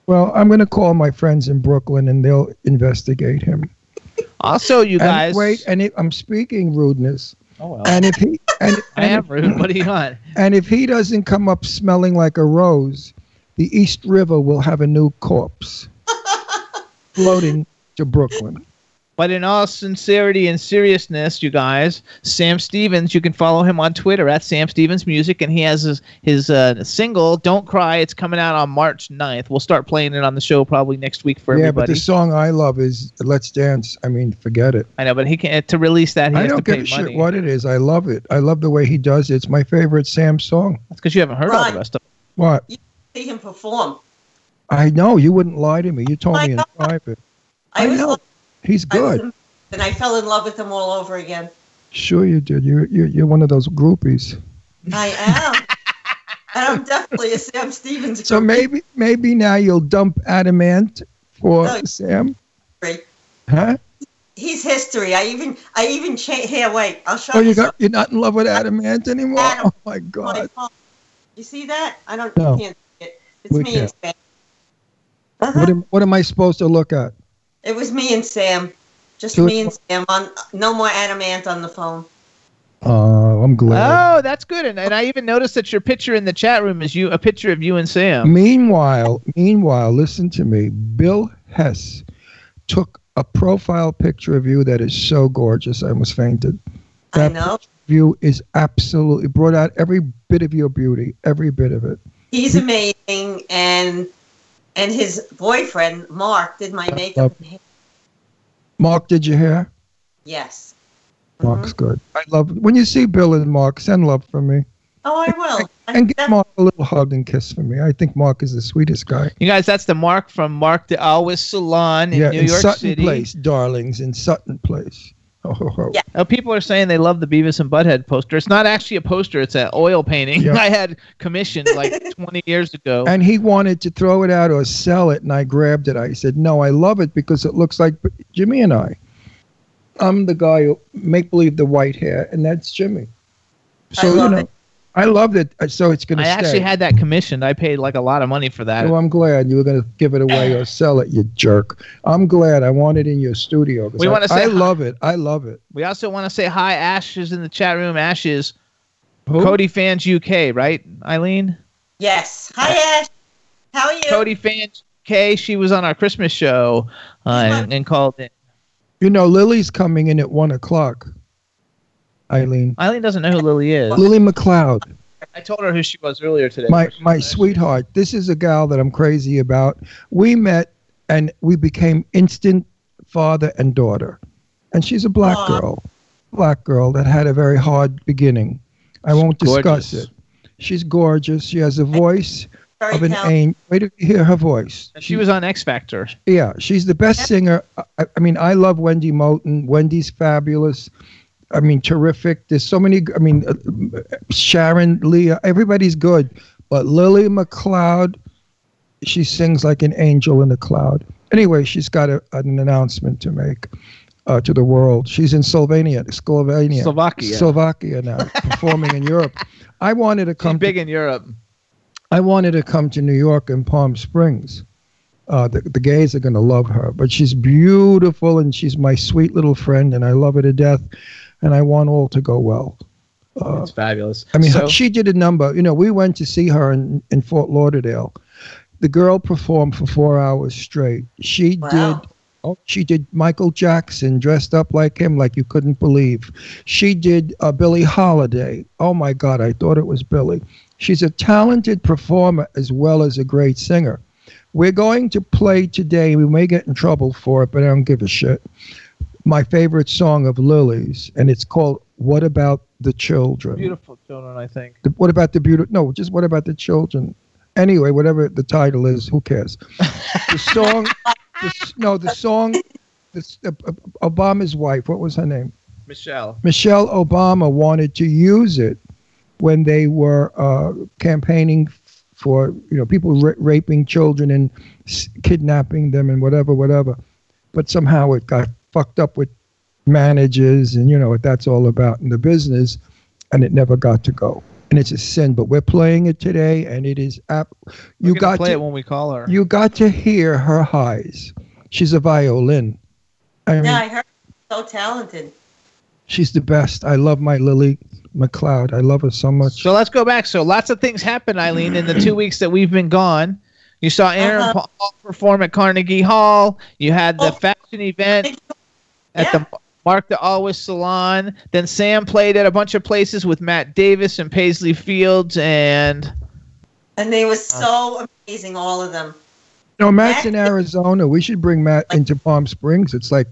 Well, I'm going to call my friends in Brooklyn and they'll investigate him. Also, you And guys. wait, and if, I'm speaking rudeness. oh, well. And if he and, I and, am if, rude. What do you want? and if he doesn't come up smelling like a rose, the East River will have a new corpse floating to Brooklyn. But in all sincerity and seriousness, you guys, Sam Stevens, you can follow him on Twitter at Sam Stevens Music, and he has his, his uh, single "Don't Cry." It's coming out on March 9th. We'll start playing it on the show probably next week for yeah, but the song I love is "Let's Dance." I mean, forget it. I know, but he can't, to release that. He I has don't to pay give a money. shit what it is. I love it. I love the way he does it. It's my favorite Sam song. That's because you haven't heard all the rest of. What? See him perform. I know you wouldn't lie to me. You told me in private. I, I was know. He's I good. in- and I fell in love with him all over again. Sure, you did. You're you're, you're one of those groupies. I am. and I'm definitely a Sam Stevens So maybe maybe now you'll dump Adamant for No. Sam, huh? He's history. I even I even changed here, wait, I'll show Oh, you, you got you're not in love with Adamant anymore. Adam- Oh my God! You see that? I don't No. you can't see it. It's We me and Sam. Uh-huh. What am what am I supposed to look at? It was me and Sam. Just So me it- and Sam on no more Adamant on the phone. Oh, I'm glad. Oh, that's good. And, and I even noticed that your picture in the chat room is you a picture of you and Sam. Meanwhile, meanwhile, listen to me. Bill Hess took a profile picture of you that is so gorgeous. I almost fainted. I That know. view is absolutely brought out every bit of your beauty, every bit of it. He's amazing and and his boyfriend, Mark, did my makeup. Mark, did you hear? Yes. Mark's Mm-hmm. good. I love when you see Bill and Mark. Send love from me. Oh, I will. And give That- Mark a little hug and kiss for me. I think Mark is the sweetest guy. You guys, that's the Mark from Mark the Always Salon in yeah, New in York Sutton City. Place, darlings, in Sutton Place. Oh, ho, ho. Yeah. Oh, people are saying they love the Beavis and Butthead poster. It's not actually a poster; it's an oil painting Yeah. I had commissioned like 20 years ago. And he wanted to throw it out or sell it, and I grabbed it. I said, "No, I love it because it looks like Jimmy and I." I'm the guy who make believe the white hair, and that's Jimmy. I So love you know, it. I loved it. uh, So it's gonna I stay. actually had that commissioned. I paid like a lot of money for that. Oh, I'm glad you were going to give it away or sell it, you jerk. I'm glad I want it in your studio. We wanna say I hi- love it. I love it. We also want to say hi. Ash is in the chat room. Ash is Who? Cody Fans UK, right, Eileen? Yes. Hi, Ash. How are you? Cody Fans UK. She was on our Christmas show uh, and, and called it. You know, Lillie's coming in at one o'clock. Eileen, Eileen doesn't know who Lillie is. Lillie McCloud, I told her who she was earlier today. my my sweetheart. This is a gal that I'm crazy about. We met and we became instant father and daughter. And she's a black Aw. girl, black girl that had a very hard beginning. I won't discuss gorgeous. it. She's gorgeous. She has a voice Very of an talented. angel. Wait to hear her voice. She was on X Factor. Yeah, she's the best singer. I, I mean, I love Wendy Moulton. Wendy's fabulous. I mean, terrific. There's so many. I mean, uh, Sharon, Leah, everybody's good. But Lillie McCloud, she sings like an angel in the cloud. Anyway, she's got a, an announcement to make uh, to the world. She's in Slovenia, Slovenia, Slovakia. Slovakia now, performing in Europe. I wanted to She's come. big to, in Europe. I wanted to come to New York and Palm Springs. Uh, the, the gays are going to love her, but she's beautiful and she's my sweet little friend, and I love her to death, and I want all to go well. Uh, it's fabulous. I mean, so, she did a number. You know, we went to see her in, in Fort Lauderdale. The girl performed for four hours straight. She Wow. did. Oh, she did Michael Jackson dressed up like him, like you couldn't believe. She did uh, Billie Holiday. Oh my God, I thought it was Billie. She's a talented performer as well as a great singer. We're going to play today. We may get in trouble for it, but I don't give a shit. My favorite song of Lillie's, and it's called "What About the Children." beautiful children, I think. The, what about the beautiful? No, just what about the children? Anyway, whatever the title is, who cares? the song, the, no, the song, this, uh, uh, Obama's wife, what was her name? Michelle. Michelle Obama wanted to use it when they were uh, campaigning for you know people ra- raping children and s- kidnapping them and whatever, whatever. But somehow it got fucked up with managers and you know what that's all about in the business, and it never got to go. And it's a sin. But we're playing it today, and it is app. You gonna got play to it when we call her. you got to hear her highs. She's a violin. I mean, Yeah, I heard. So talented. She's the best. I love my Lillie McCloud. I love her so much. So let's go back. So lots of things happened, Eileen, in the two weeks that we've been gone. You saw Aaron Uh-huh. Paul perform at Carnegie Hall. You had the Oh. fashion event at Yeah. the Mark the Always Salon. Then Sam played at a bunch of places with Matt Davis and Paisley Fields, and And they were so uh, amazing, all of them. No, Matt's in Arizona. We should bring Matt into Palm Springs. It's like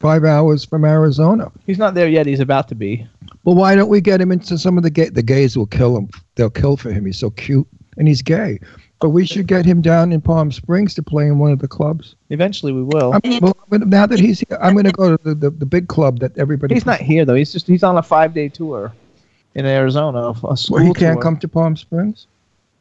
five hours from Arizona. he's not there yet. He's about to be. Well, why don't we get him into some of the gay? The gays will kill him. They'll kill for him. He's so cute and he's gay. But we should get him down in Palm Springs to play in one of the clubs. Eventually, we will. I'm, well, now that he's here, I'm going to go to the, the, the big club that everybody. He's not here though. He's just he's on a five day tour in Arizona. A school Well, he can't tour. come to Palm Springs.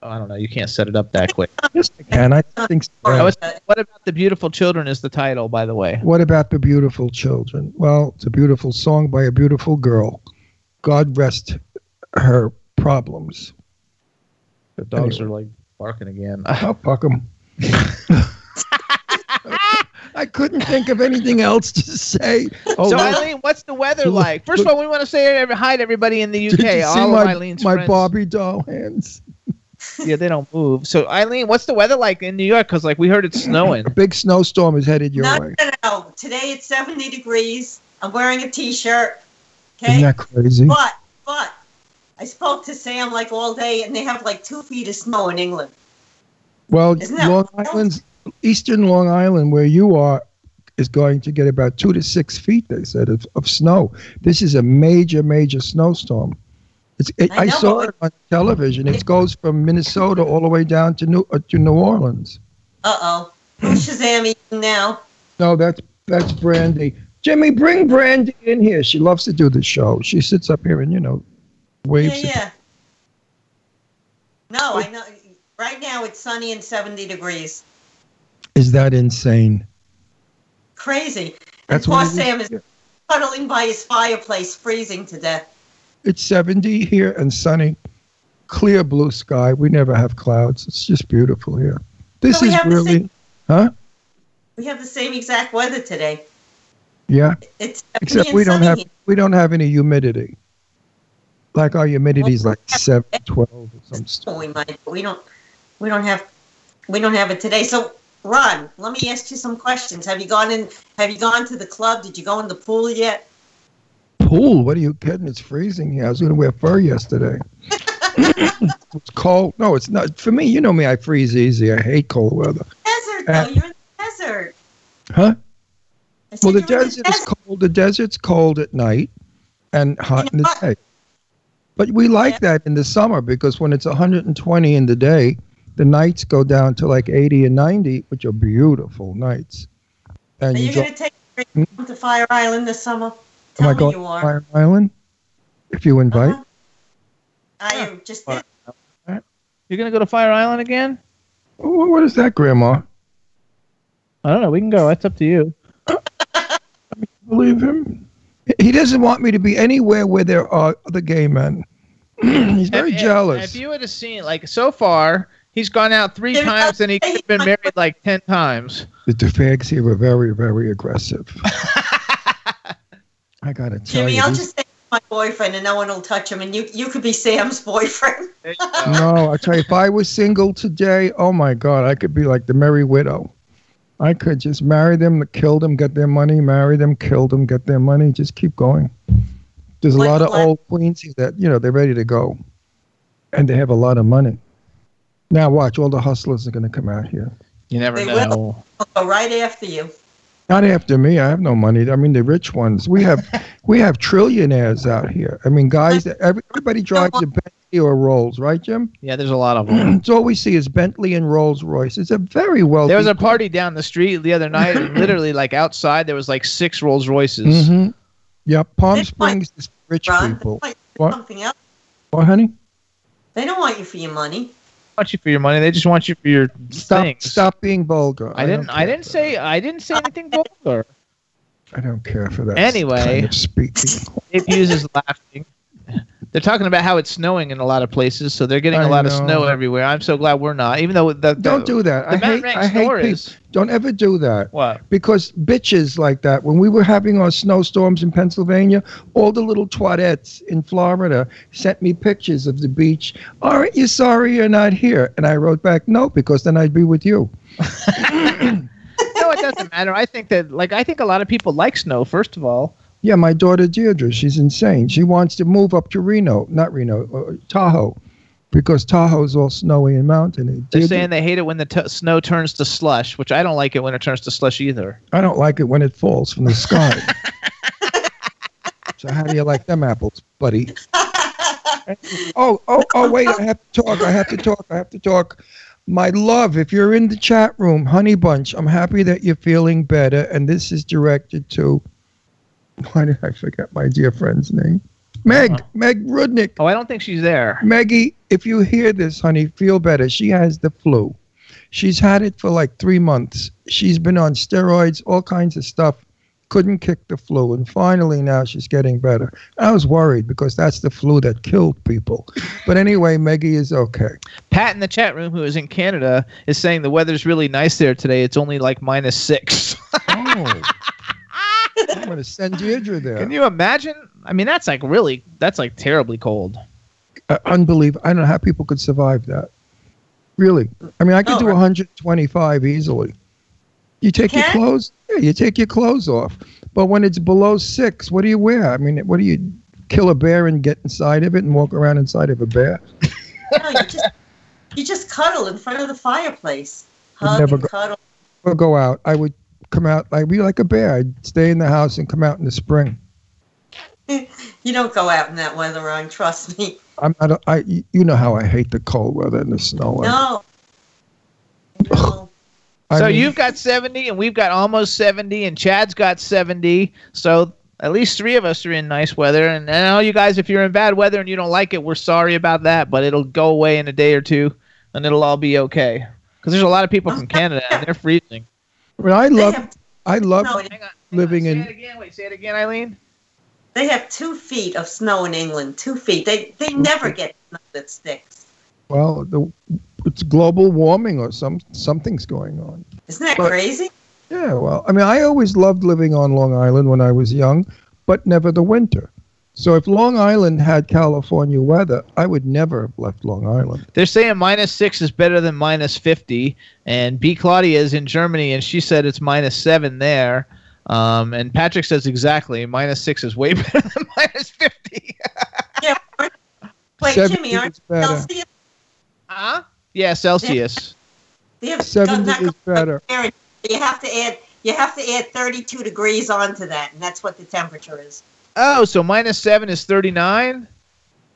Oh, I don't know. You can't set it up that quick. Yes, I can. I think. so. I was- what about the beautiful children? Is the title, by the way? What about the beautiful children? Well, it's a beautiful song by a beautiful girl. God rest her problems. The dogs Anyway. are like barking again. I'll fuck 'em. I couldn't think of anything else to say. Oh, so look- Eileen, what's the weather Look- like? First of all, we want to say hi to everybody in the UK. did you see all my, of Eileen's my friends. Barbie doll hands? Yeah, they don't move. So Eileen, what's the weather like in New York? Because like we heard it's snowing. A big snowstorm is headed your No, way. no, no. Today it's 70 degrees. I'm wearing a t-shirt. Isn't that crazy? But, but, I spoke to Sam like all day, and they have like two feet of snow in England. Well, Long wild? Island's eastern Long Island, where you are, is going to get about two to six feet. They said of, of snow. This is a major, major snowstorm. It's, it, I I, saw it on television. It goes from Minnesota all the way down to New uh, to New Orleans. Uh oh. Who's Shazam now? No, that's that's Brandy. Jimmy, bring Brandy in here. She loves to do the show. She sits up here and you know waves. yeah. No, I know. Right now it's sunny and 70 degrees. Is that insane? Crazy. That's and poor Sam is cuddling by his fireplace, freezing to death. It's 70 here and sunny, clear blue sky. We never have clouds. It's just beautiful here. This So is really, same- huh? We have the same exact weather today. Yeah. It's Except we don't have here. we don't have any humidity. Like our humidity is like seven, twelve, or some stuff. we might, but we don't. We don't have. We don't have it today. So, Ron, let me ask you some questions. Have you gone in? Have you gone to the club? Did you go in the pool yet? Pool? What are you kidding? It's freezing here. I was going to wear fur yesterday. it's cold. No, it's not. For me, you know me. I freeze easy. I hate cold weather. Desert, Uh. You're in the desert. Huh? Well, the you're in desert is cold. The desert's cold at night and hot in the day. But we like Yeah. that in the summer because when it's 120 in the day, the nights go down to like 80 and 90, which are beautiful nights. And Are you you going to take a trip to Fire Island this summer? am Tell I me going you are. Fire Island? If you invite. Uh-huh. I just did. You're gonna go to Fire Island again? Oh, what is that, Grandma? I don't know. We can go. That's up to you. Believe him. He doesn't want me to be anywhere where there are other gay men. He's very If- if- jealous. If you would have seen, like, so far, he's gone out three Yeah, times and he could have been married like ten times. The fags here were very, very aggressive. I gotta tell Jimmy, you. I'll these- just say my boyfriend and no one will touch him, and you you could be Sam's boyfriend. No, I tell you, if I was single today, oh my God, I could be like the Merry Widow. I could just marry them, kill them, get their money, marry them, kill them, get their money, just keep going. There's a Like lot of what? old queens that, you know, they're ready to go. And they have a lot of money. Now watch, all the hustlers are going to come out here. You never They know. will. Go right after you. Not after me. I have no money. I mean, the rich ones. We have, we have trillionaires out here. I mean, guys. Everybody drives a Bentley or Rolls, right, Jim? Yeah, there's a lot of them. It's all we see is Bentley and Rolls Royce. It's a very well. There was a party down the street the other night, literally, like outside, there was like six Rolls Royces. hmm Yeah, Palm This might- Springs is rich Ron, people. they want you for What? something else. What, honey? They don't want you for your money. want you for your money. They just want you for your Stop! things. Stop being vulgar. I didn't. don't I didn't for say. I didn't say anything vulgar. I don't care for that. Anyway. kind of speaking. Dave Hughes is laughing. They're talking about how it's snowing in a lot of places, so they're getting a I lot of snow everywhere. I'm so glad we're not. Even though the, the Don't do that. I hate. I hate is Don't ever do that. what? Because bitches like that, when we were having our snowstorms in Pennsylvania, all the little twadettes in Florida sent me pictures of the beach. Aren't you sorry you're not here? And I wrote back, no, because then I'd be with you. No, it doesn't matter. I think that, like, I think a lot of people like snow. First of all, Yeah, my daughter Deirdre, she's insane. She wants to move up to Reno, not Reno, uh, Tahoe, because Tahoe's all snowy and mountainy. they're Deirdre- saying they hate it when the t- snow turns to slush, which I don't like it when it turns to slush either. I don't like it when it falls from the sky. so how do you like them apples, buddy? oh, oh, oh! Wait, I have to talk. I have to talk. I have to talk. My love, if you're in the chat room, Honey Bunch, I'm happy that you're feeling better. And this is directed to. Why did I forget my dear friend's name? Meg, Uh-huh. Meg Rudnick. Oh, I don't think she's there. Maggie, if you hear this, honey, feel better. She has the flu. She's had it for like three months. She's been on steroids, all kinds of stuff. Couldn't kick the flu. And finally, now she's getting better. I was worried because that's the flu that killed people. But anyway, Maggie is okay. Pat in the chat room, who is in Canada, is saying the weather's really nice there today. It's only like minus six. Oh. I'm going to send Deirdre there. Can you imagine? I mean, that's like really, that's like terribly cold. uh, unbelievable. I don't know how people could survive that. Really. I mean, I could Oh, do right. 125 easily. You take your clothes, yeah, you take your clothes off. But when it's below six, what do you wear? I mean, what do you kill a bear and get inside of it and walk around inside of a bear? No, you just you just cuddle in front of the fireplace. Would Hug never and go- cuddle. Or go out. I would come out. I'd be like a bear. I'd stay in the house and come out in the spring. You don't go out in that weather, Ron. Trust me. I'm not. A, I you know how I hate the cold weather and the snow. No. No. I so mean, you've got 70 and we've got almost 70 and Chad's got 70. So at least three of us are in nice weather. And now you guys, if you're in bad weather and you don't like it, we're sorry about that, but it'll go away in a day or two and it'll all be okay. Because there's a lot of people from Canada and they're freezing. I, mean, I They love. have, I love no, Hang on. living Say in. it again. Wait, say it again, Eileen. they have two feet of snow in England. Two feet. They they never get snow that sticks. Well, the, it's global warming or some something's going on. Isn't that But- crazy? Yeah, well, I mean, I always loved living on Long Island when I was young, but never the winter. So if Long Island had California weather, I would never have left Long Island. They're saying minus six is better than minus 50. And B. Claudia is in Germany and she said it's minus seven there. Um, and Patrick says exactly minus six is way better than minus 50. Yeah. Wait, 70 Jimmy, aren't is better. Celsius? huh? Yeah, Celsius. They have 70 is better. You have to add you have to add 32 degrees onto that, and that's what the temperature is. Oh, so minus seven is 39?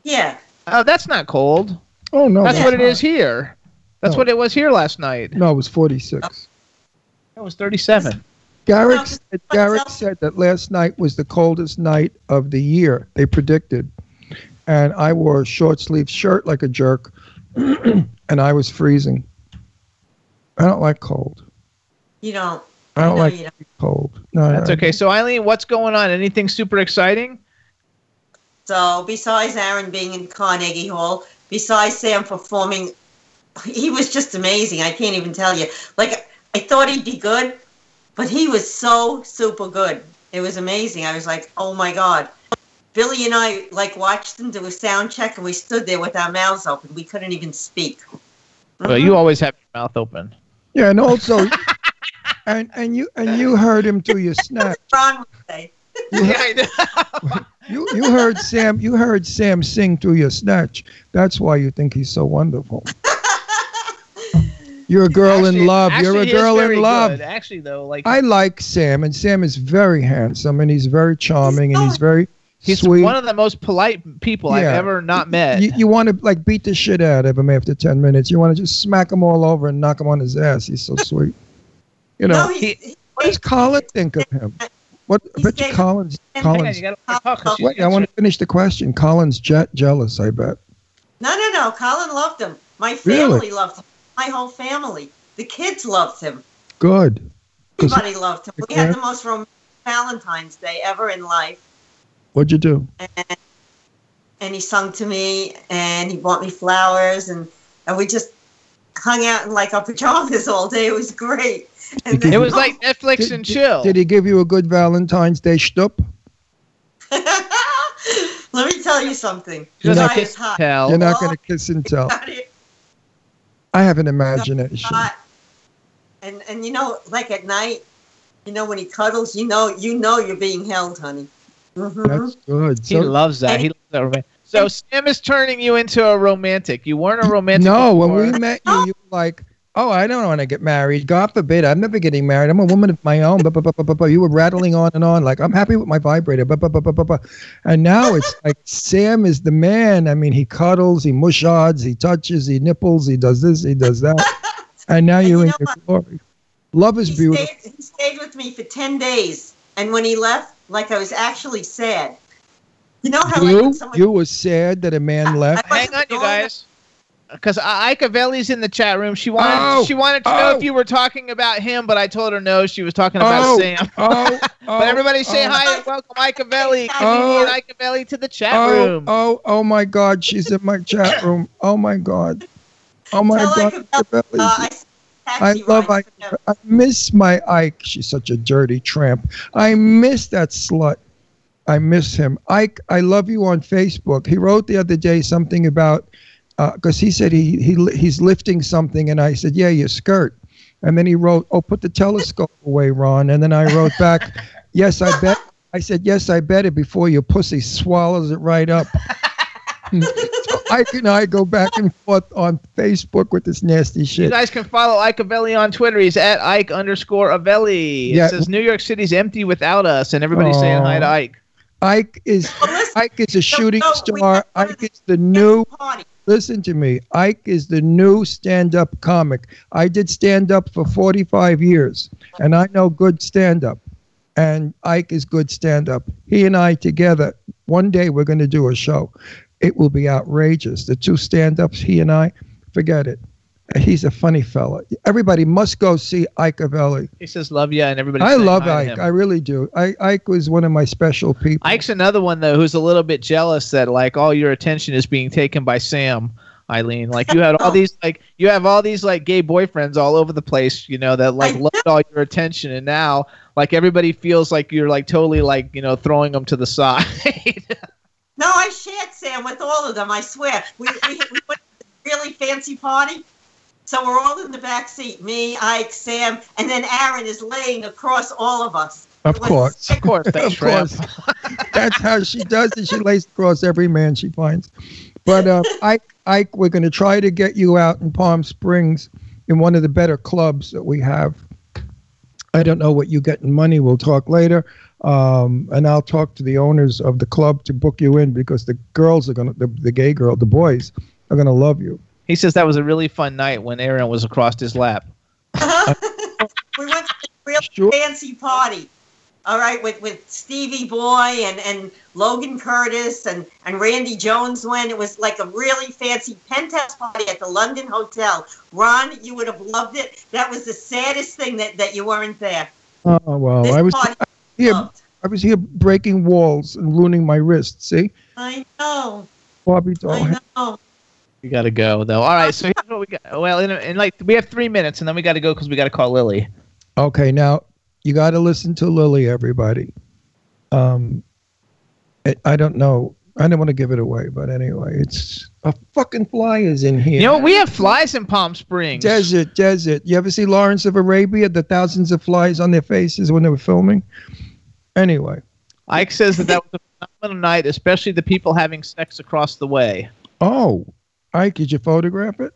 Yeah. Oh, that's not cold. Oh no, That's Yeah. what it is here. That's No. what it was here last night. No, it was 46. It was 37. Garrick No, said, Garrick said that last night was the coldest night of the year. They predicted, and I wore a short sleeve shirt like a jerk, and I was freezing. I don't like cold. You don't. I don't know like you don't. cold. No, That's okay. So, Eileen, what's going on? Anything super exciting? So besides Aaron being in Carnegie Hall, besides Sam performing, he was just amazing. I can't even tell you. Like I thought he'd be good, but he was so super good. It was amazing. I was like, oh my god. Billy and I like watched him do a sound check, and we stood there with our mouths open. We couldn't even speak. Well, Mhm. you always have your mouth open. Yeah, and also, and and you and you heard him do your snatch. Ron would say. yeah, I. You you heard Sam. You heard Sam sing through your snatch. That's why you think he's so wonderful. You're a girl Actually- in love. You're a actually, he is girl in love. good. Actually, though, like I like Sam, and Sam is very handsome, and he's very charming, and he's very he's sweet. one of the most polite people I've ever not met. you, you want to like beat the shit out of him after ten minutes. You want to just smack him all over and knock him on his ass. He's so sweet. You know, no, he, he, what does Colin think of him? What? I He's bet you gay. Colin's. On, Hang on, Colin's. you gotta let her talk 'cause she's Wait, I want to finish the question. Colin's jet jealous. I bet. no, no, no. Colin loved him. My Really? family loved him. My whole family. The kids loved him. Good. 'Cause- Everybody loved him. We had the most romantic Valentine's Day ever in life. What'd you do? and, and he sung to me and he bought me flowers and and we just hung out in like our pajamas all day. It was great. And Did It you- was like Netflix Did- and chill. Did he give you a good Valentine's Day shtup? Let me tell you something. You're The not kiss is hot. tell. You're not Oh. going to kiss and tell. I have an imagination. Hot. And and you know, like at night, you know when he cuddles, you know you know you're being held, honey. hmm That's good. He loves that. He loves that romantic. So Sam is turning you into a romantic. You weren't a romantic. no, when we met you, you were like, "Oh, I don't want to get married. God forbid. I'm never getting married. I'm a woman of my own." But, but, but, but, but you were rattling on and on, like, "I'm happy with my vibrator." But, but, but, but, but, but. And now it's like Sam is the man. I mean, he cuddles, he mushards, he touches, he nipples, he does this, he does that. And now And you're you in know your what? glory. Love is He beautiful. stayed, he stayed with me for ten days, and when he left, like I was actually sad. You know how You, when someone you were sad that a man left. I- Hang on, you guys. Because Ike Avelli's in the chat room. She wanted Oh, she wanted to know oh. if you were talking about him, but I told her no. She was talking about Oh, Sam. Oh, but everybody say oh, hi and welcome Ike Avelli, Oh. comedian Ika to the chat Oh, room. oh, oh my God, she's in my chat room. Oh my God. Oh my Tell God. Ike about- uh, I, I love ride Ike. I miss my Ike. She's such a dirty tramp. I miss that slut. I miss him. Ike, I love you on Facebook. He wrote the other day something about Uh, because he said he he he's lifting something, and I said, yeah, your skirt. And then he wrote, oh, put the telescope away, Ron. And then I wrote back, yes, I bet. I said, yes, I bet it before your pussy swallows it right up. so Ike and I go back and forth on Facebook with this nasty shit. You guys can follow Ike Avelli on Twitter. He's at Ike underscore Avelli. It Yeah. says New York City's empty without us, and everybody's saying hi to Ike. Ike is Well, listen, Ike is a shooting no, we star. have one of Ike is the new. Party. Listen to me. Ike is the new stand-up comic. I did stand-up for 45 years, and I know good stand-up. And Ike is good stand-up. He and I together. One day we're going to do a show. It will be outrageous. The two stand-ups, he and I. Forget it. He's a funny fella. Everybody must go see Ike Avelli. He says love you," and everybody. I love Ike. I really do. I, Ike was one of my special people. Ike's another one though who's a little bit jealous that like all your attention is being taken by Sam. Eileen, like you had all these like you have all these like gay boyfriends all over the place, you know, that like loved all your attention, and now like everybody feels like you're like totally like you know throwing them to the side. No, I shared Sam with all of them. I swear. We we, we went to a really fancy party, so we're all in the back seat. Me, Ike, Sam, and then Aaron is laying across all of us. Of course. of course, of thanks, Tramp. course. That's how she does it. She lays across every man she finds. But uh, Ike, Ike, we're going to try to get you out in Palm Springs in one of the better clubs that we have. I don't know what you get in money. We'll talk later. Um, and I'll talk to the owners of the club to book you in because the girls are going to, the, the gay girl, the boys are going to love you. He says that was a really fun night when Aaron was across his lap. Uh-huh. we went to a real Sure. fancy party. All right, with, with Stevie Boy and, and Logan Curtis and, and Randy Jones went. It was like a really fancy penthouse party at the London Hotel. Ron, you would have loved it. That was the saddest thing that, that you weren't there. Oh, well, This I was party here. loved. I was here breaking walls and ruining my wrist. See? I know. Bobby doll. I know. We gotta go though. All right, so here's what we got. Well, in, in like we have three minutes, and then we gotta go because we gotta call Lillie. Okay, now you got to listen to Lillie, everybody. Um, I, I don't know. I don't want to give it away, but anyway, it's a fucking fly is in here. You know, we have flies in Palm Springs. desert, desert. You ever see Lawrence of Arabia? The thousands of flies on their faces when they were filming. Anyway, Ike says that that was a phenomenal night, especially the people having sex across the way. oh, Ike, did you photograph it?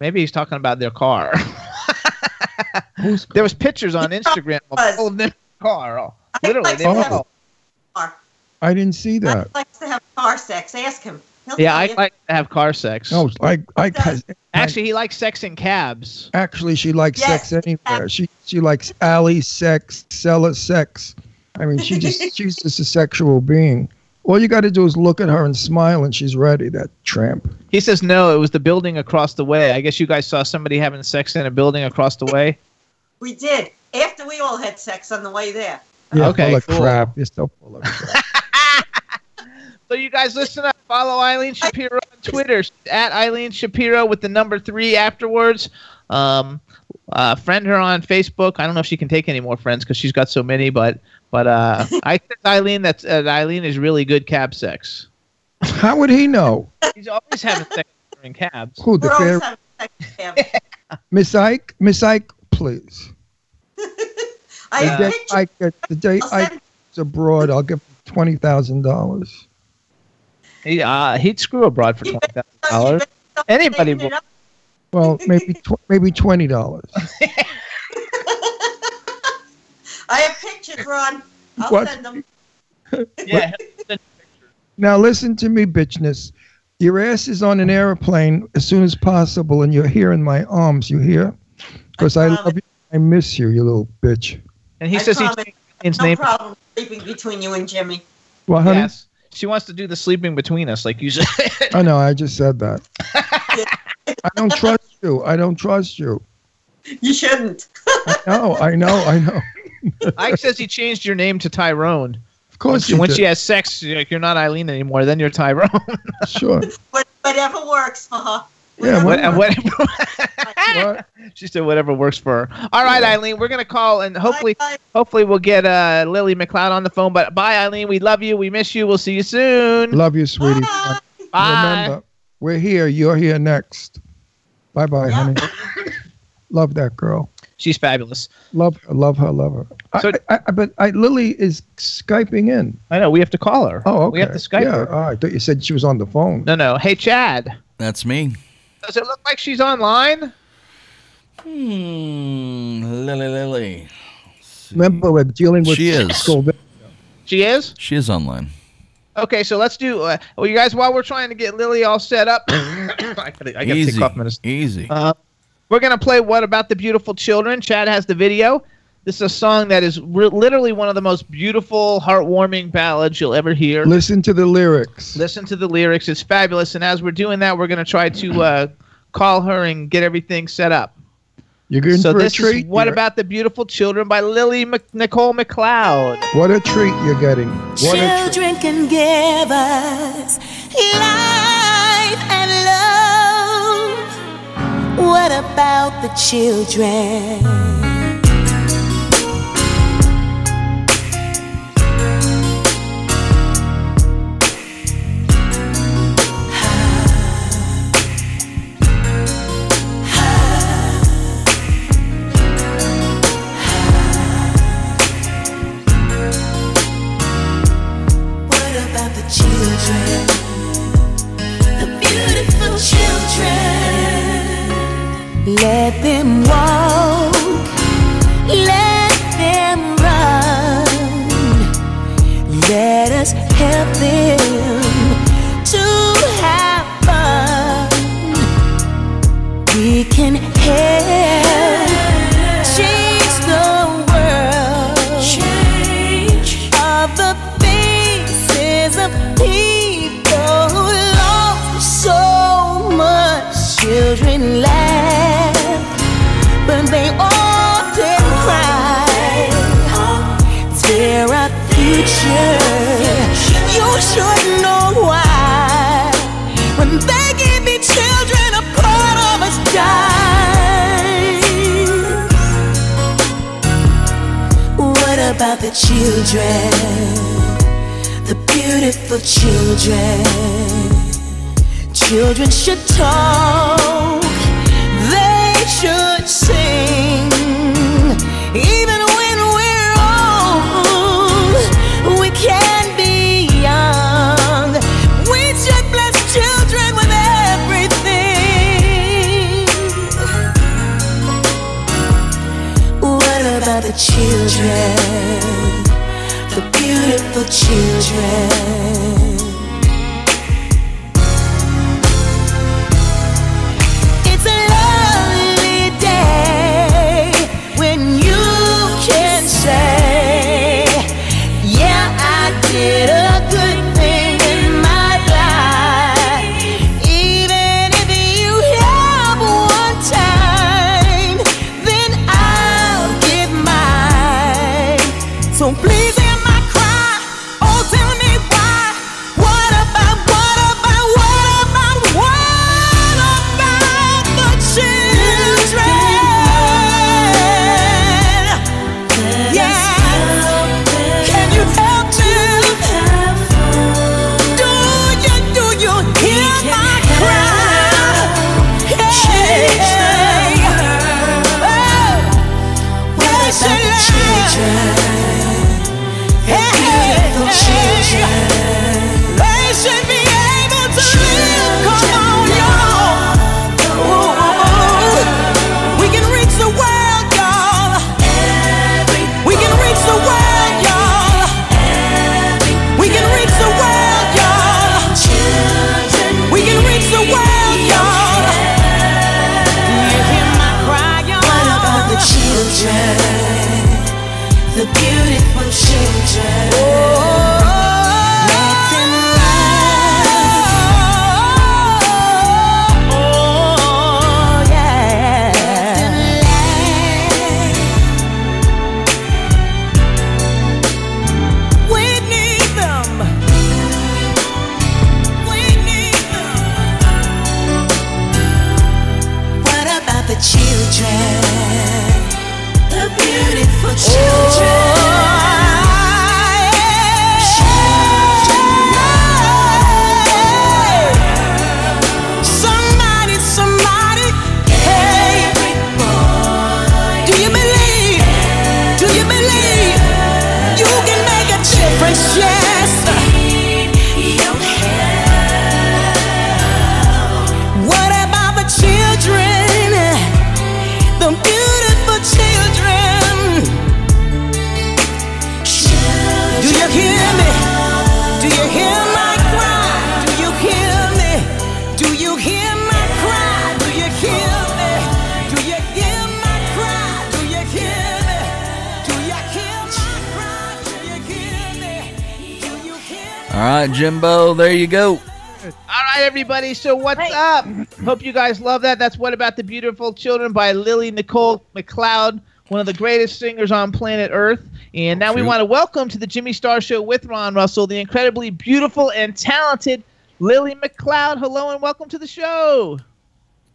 Maybe he's talking about their car. Who's there was pictures on Instagram of was. their car. Oh, I Literally, like they to were all. car. I didn't see that. Ike likes to have car sex. Ask him. He'll Yeah, I you. like to have car sex. No, Ike, Ike has. Actually, he likes sex in cabs. Actually, she likes Yes. sex anywhere. She she likes alley sex, cellar sex. I mean, she just she's just a sexual being. All you got to do is look at her and smile, and she's ready. That tramp. He says no, it was the building across the way. I guess you guys saw somebody having sex in a building across the way. We did. After we all had sex on the way there. Yeah, Okay, full of cool. crap. You're so full of crap. So you guys listen up. Follow Eileen Shapiro on Twitter at Eileen Shapiro with the number three afterwards. Um, uh, friend her on Facebook. I don't know if she can take any more friends because she's got so many, but but uh, I think Eileen that's uh, Eileen is really good cab sex. How would he know? He's always having sex during cabs. Who the We're fair sex. Miss Ike? Miss Ike, please. I The have day pictures. Ike, gets- the day I'll Ike send- is abroad, I'll give him twenty thousand dollars. He, uh, he'd screw abroad for twenty thousand dollars. Anybody making will- Well, maybe tw- maybe twenty dollars. I have pictures, Ron. I'll What? send them. Yeah, Now listen to me, bitchness. Your ass is on an airplane as soon as possible, and you're here in my arms. You hear? Because I, I love you. I miss you, you little bitch. and he I says he's promise. his No name. problem sleeping between you and Jimmy. Well, honey, Yes, she wants to do the sleeping between us, like you said. I know. I just said that. I don't trust you. I don't trust you. You shouldn't. I know. I know. I know. Ike says he changed your name to Tyrone. Of course you when she has sex, you're, like, you're not Eileen anymore. Then you're Tyrone. Sure. What, whatever works for her. Yeah, Whatever what- and works. whatever. What? she said whatever works for her. All right, Eileen, we're gonna call and hopefully, Bye, bye. hopefully we'll get uh, Lillie McCloud on the phone. But bye, Eileen. We love you. We miss you. We'll see you soon. Love you, sweetie. Bye. Bye. Remember, we're here. You're here next. Bye, bye, Yeah. honey. Love that girl. She's fabulous. Love her. Love her. Love her. So- I, I, but I, Lillie is skyping in. I know we have to call her. Oh, okay. We have to Skype yeah. her. Oh, I thought you said she was on the phone. No, no. Hey, Chad. That's me. Does it look like she's online? Hmm. Lillie, Lillie. Remember, we're dealing with She is. sexual She is. She is online. Okay, so let's do. Uh, well, you guys, while we're trying to get Lillie all set up, I gotta, I gotta Easy. take off medicine. Easy. Uh, we're gonna play "What About the Beautiful Children." Chad has the video. This is a song that is re- literally one of the most beautiful, heartwarming ballads you'll ever hear. Listen to the lyrics. Listen to the lyrics; it's fabulous. And as we're doing that, we're gonna try to uh, call her and get everything set up. You're in so for a this treat. is "What here. About the Beautiful Children" by Lillie Mc- Nicole McCloud. What a treat you're getting. What a treat. Children can give us life What about the children? Let them walk. Let them run. Let us help them children? The beautiful children. Children should talk, they should sing. Even when we're old, we can be young. We should bless children with everything. What about the children? Beautiful children. Jimbo, there you go. All right, everybody. So what's up? Hope you guys love that. That's "What About the Beautiful Children" by Lillie Nicole McCloud, one of the greatest singers on planet Earth. And now we want to welcome to the Jimmy Star Show with Ron Russell, the incredibly beautiful and talented Lillie McCloud. Hello and welcome to the show.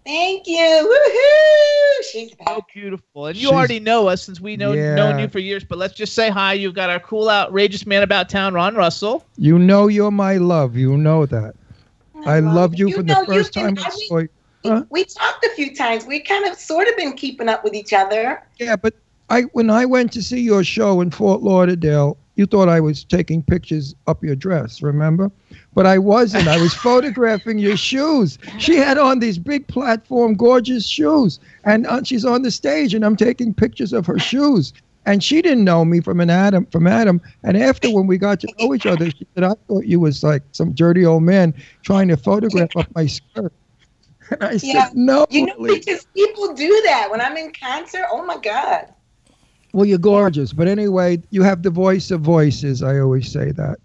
Thank you. Woohoo! She's back. So beautiful. And you She's- already know us since we know Yeah. known you for years. But let's just say hi. You've got our cool, outrageous man about town, Ron Russell. You know you're my love. You know that. I love you, You from the first time I I saw you. Huh? We talked a few times. We kind of sort of been keeping up with each other. Yeah, but I when I went to see your show in Fort Lauderdale, you thought I was taking pictures up your dress, remember? But I wasn't. I was photographing your shoes. She had on these big platform, gorgeous shoes, and uh, she's on the stage, and I'm taking pictures of her shoes. And she didn't know me from an Adam from Adam. And after when we got to know each other, she said, "I thought you was like some dirty old man trying to photograph up my skirt." And I Yeah. said, "No, You know, because people do that when I'm in concert. Oh my God. Well, you're gorgeous, but anyway, you have the voice of voices. I always say that.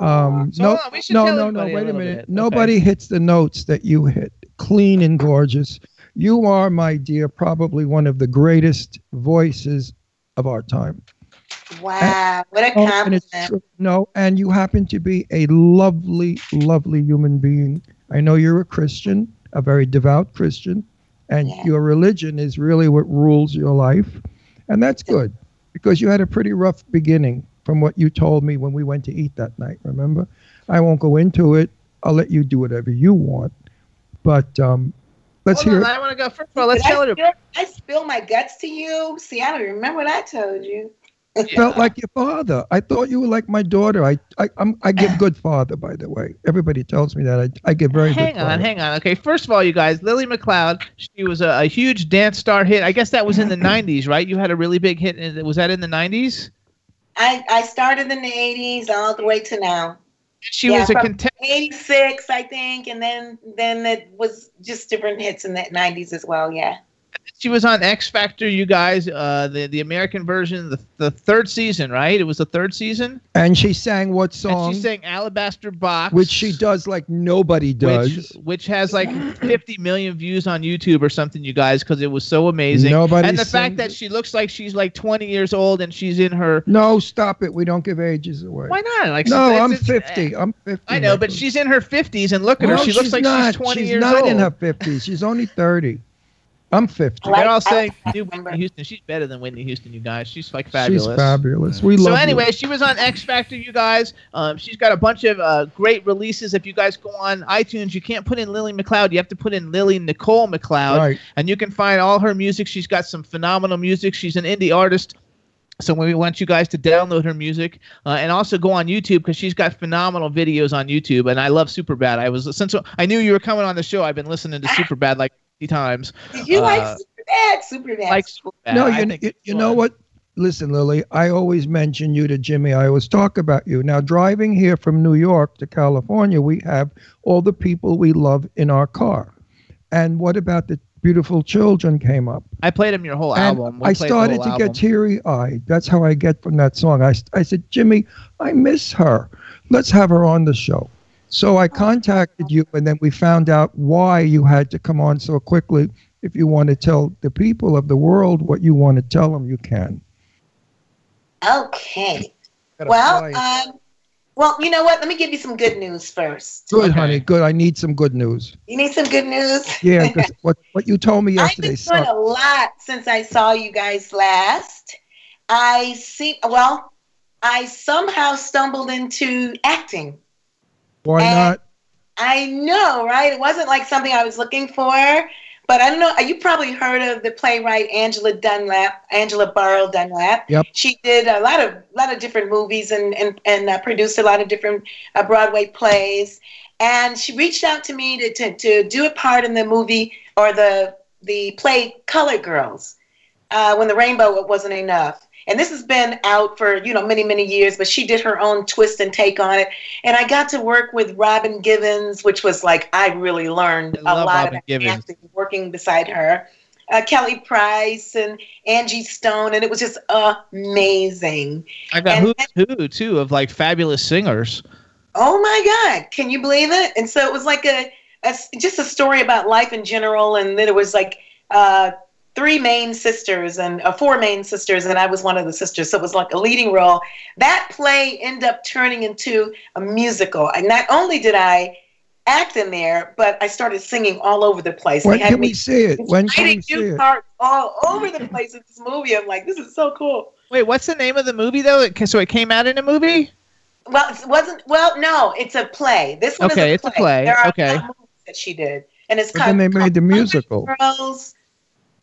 Um, So no, on, we no, no, no. everybody a Wait a minute. bit. Nobody hits the notes that you hit. Clean and gorgeous. You are, my dear, probably one of the greatest voices of our time. Wow. What a Oh, and compliment. true. No, and you happen to be a lovely, lovely human being. I know you're a Christian, a very devout Christian, and Yeah. your religion is really what rules your life. And that's good because you had a pretty rough beginning from what you told me when we went to eat that night, remember? I won't go into it. I'll let you do whatever you want. But um, let's Hold hear on, I want to go first of all. Let's Did tell I, it. spill, I spill my guts to you. See, I don't remember what I told you. It felt like your father. I thought you were like my daughter. I I I'm, I give good father, by the way. Everybody tells me that. I, I give very Hang good on, father. hang on. Okay, first of all, you guys, Lillie McCloud, she was a, a huge dance star hit. I guess that was in the '90s, right? You had a really big hit. in- Was that in the '90s? I, I started in the 80s all the way to now. She Yeah, was a from contestant. 86, I think, and then then it was just different hits in the 90s as well. Yeah. She was on X Factor. You guys, uh, the the American version, the the third season, right? It was the third season. And she sang what song? And she sang Alabaster Box, which she does like nobody does. which, which has like 50 million views on YouTube or something, you guys, because it was so amazing. Nobody and the fact that she looks like she's like 20 years old and she's in her. no, stop it. We don't give ages away. Why not? Like No, I'm 50. I'm 50. I know, but she's in her 50s, and look at her. She looks she's like not. she's 20 she's years not in her 50s. She's only 30. I'm 50. Like- They're all I- saying I new. Whitney Houston. She's better than Whitney Houston, you guys. She's like fabulous. She's fabulous. We love So anyway, you. she was on X Factor, you guys. Um, she's got a bunch of uh, great releases. If you guys go on iTunes, you can't put in Lillie McCloud. You have to put in Lillie Nicole McCloud, Right. and you can find all her music. She's got some phenomenal music. She's an indie artist. So we want you guys to download her music uh, and also go on YouTube because she's got phenomenal videos on YouTube. And I love Superbad. I was since I knew you were coming on the show. I've been listening to Superbad like 50 times. Did you Uh, like Superbad? Superbad. Like Superbad. no, you, you, you know what? Listen, Lillie, I always mention you to Jimmy. I always talk about you. Now, driving here from New York to California, we have all the people we love in our car. And what about the beautiful children came up? I played him your whole And album. We I started to album. get teary eyed. That's how I get from that song. I, I said, Jimmy, I miss her. Let's have her on the show. So I contacted you, and then we found out why you had to come on so quickly. If you want to tell the people of the world what you want to tell them, you can. Okay. Well, um, well, you know what? Let me give you some good news first. good, okay. honey. Good. I need some good news. You need some good news? Yeah, 'cause what what you told me yesterday. I've yesterday been doing sucked. a lot since I saw you guys last. I see. Well, I somehow stumbled into acting. Why and- not? I know, right? It wasn't like something I was looking for, but I don't know. You probably heard of the playwright Angela Dunlap, Angela Barrow Dunlap. Yep. She did a lot of lot of different movies and and and uh, produced a lot of different uh, Broadway plays. And she reached out to me to, to to do a part in the movie or the the play Colored Girls uh, when the rainbow wasn't enough. And this has been out for you know many many years, but she did her own twist and take on it. And I got to work with Robin Givens, which was like I really learned I a lot Robin about Givens. acting working beside her. Uh, Kelly Price and Angie Stone, and it was just amazing. I got and- who's who too of like fabulous singers. Oh my God! Can you believe it? And so it was like a just a story about life in general, and then it was like uh, three main sisters and uh, four main sisters, and I was one of the sisters. So it was like a leading role. That play ended up turning into a musical. And not only did I act in there, but I started singing all over the place. When They can me we see it? When can we writing see new it? parts all over the place in this movie. I'm like, this is so cool. Wait, what's the name of the movie though? It- So it came out in a movie? Well, it wasn't. Well, no, it's a play. This one Okay, is it's a play. There are Okay. movies that she did, and it's But called then they made the musical. Girls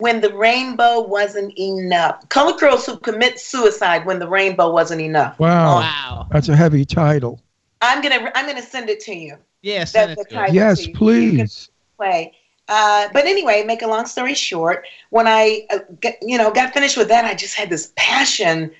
when the rainbow wasn't enough. Color girls who commit suicide when the rainbow wasn't enough. Wow. Wow. That's a heavy title. I'm gonna I'm gonna send it to you. Yes. That's the title. Yes, to you. You please. play. Uh, but anyway, make a long story short, when I, uh, get, you know, got finished with that, I just had this passion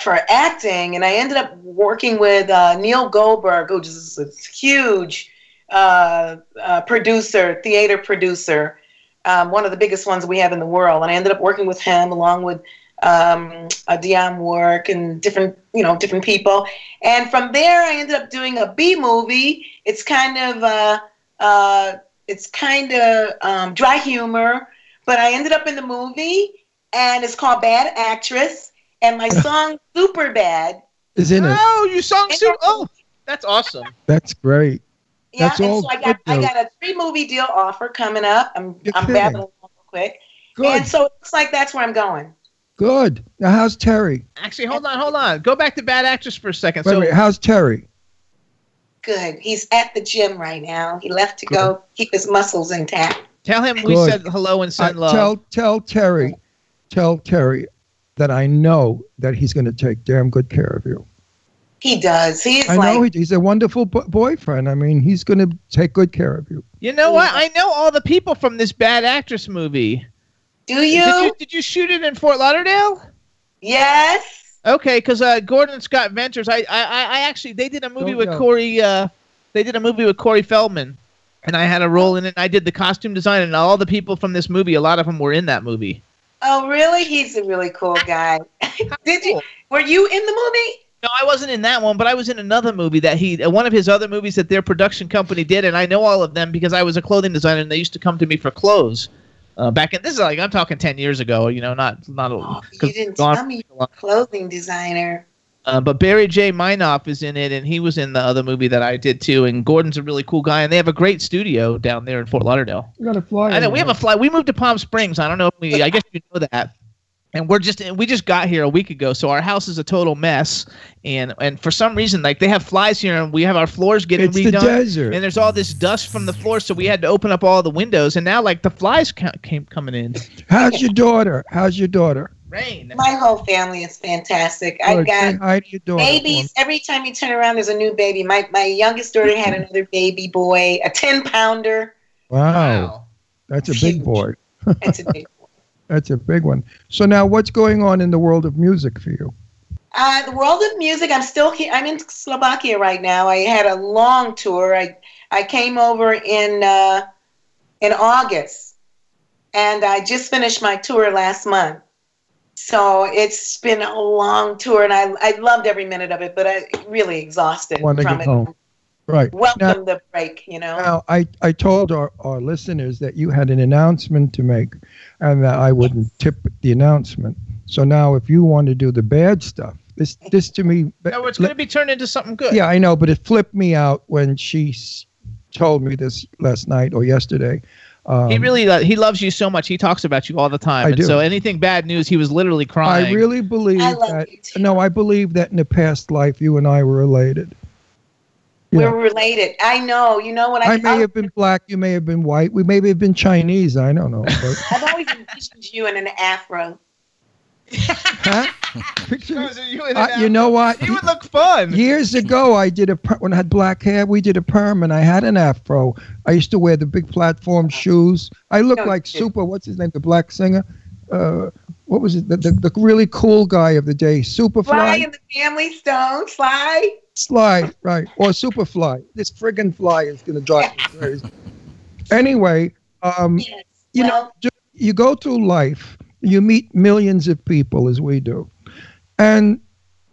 for acting, and I ended up working with uh, Neil Goldberg, who is a huge uh, uh, producer, theater producer, um, one of the biggest ones we have in the world. And I ended up working with him along with um, uh, Dionne Warwick and different, you know, different people. And from there, I ended up doing a B movie. It's kind of uh, uh, it's kind of um, dry humor, but I ended up in the movie, and it's called Bad Actress. And my song Super Bad. Is in it. Oh, you song super. Oh, that's awesome. That's great. Yeah, That's and all so I got good, I got a three movie deal offer coming up. I'm You're I'm kidding. babbling real quick, Good. and so it looks like that's where I'm going. Good. Now, how's Terry? Actually, hold on, hold on. Go back to Bad Actress for a second. Wait, so wait, how's Terry? Good. He's at the gym right now. He left to go keep his muscles intact. tell him we said hello and Uh, send love. tell tell Terry, tell Terry that I know that he's going to take damn good care of you. He does. He's I like know he, he's a wonderful bo- boyfriend. I mean, he's going to take good care of you. you know what? I know all the people from this Bad Actress movie. Do you? Did you, did you shoot it in Fort Lauderdale? Yes. Okay, because uh, Gordon Scott Ventures, I, I, I I actually they did a movie Don't with go. Corey. Uh, they did a movie with Corey Feldman, and I had a role in it. And I did the costume design, and all the people from this movie, a lot of them were in that movie. Oh, really? He's a really cool guy. Did you? Were you in the movie? No, I wasn't in that one, but I was in another movie that he, uh, one of his other movies that their production company did, and I know all of them because I was a clothing designer, and they used to come to me for clothes. Uh, back in this is like I'm talking ten years ago, you know, not not. a- Oh, 'cause you didn't gone tell me for a clothing designer. Uh, but Barry J. Minoff is in it, and he was in the other movie that I did too. And Gordon's a really cool guy, and they have a great studio down there in Fort Lauderdale. You got to fly. I know we have a fly. We moved to Palm Springs. I don't know if we. I guess you know that. And we're just we just got here a week ago, so our house is a total mess. And and for some reason, like they have flies here, and we have our floors getting It's the redone. desert. And there's all this dust from the floor, so we had to open up all the windows. And now like the flies ca- came coming in. How's your daughter? How's your daughter? Rain. My whole family is fantastic. I Good. Say got hi to your daughter. for me. babies every time you turn around. There's a new baby. My my youngest daughter had another baby boy, a ten pounder. Wow. That's a big boy. That's a big. That's a big one. So now, what's going on in the world of music for you? Uh, the world of music. I'm still here. I'm in Slovakia right now. I had a long tour. I I came over in uh, in August, and I just finished my tour last month. So it's been a long tour, and I I loved every minute of it, but I really exhausted from it. home? Right. Welcome the break. You know. Now, I, I told our, our listeners that you had an announcement to make and that I wouldn't tip the announcement. So now, if you want to do the bad stuff, this this to me. No, it's going to be turned into something good. Yeah, I know, but it flipped me out when she told me this last night or yesterday. Um, he really uh, he loves you so much. He talks about you all the time. I and do. so anything bad news, he was literally crying. I really believe I love that. you too. No, I believe that in the past life, you and I were related. Yeah. We're related. I know. You know what I? I may have been black, you may have been white, we may have been Chinese. I don't know. But, I've always envisioned you in an afro. huh? Picture- you, in Uh, an you know what? He would look fun. Years ago, I did a per- when I had black hair. We did a perm, and I had an afro. I used to wear the big platform shoes. I looked No, like. Super. What's his name? The black singer. Uh, what was it? The, the, the really cool guy of the day, Super Fly Superfly, in the Family Stone. Fly. Sly, right? Or Superfly. This friggin' fly is gonna drive me crazy. Anyway, um, Yes. you know, well, ju- you go through life, you meet millions of people as we do, and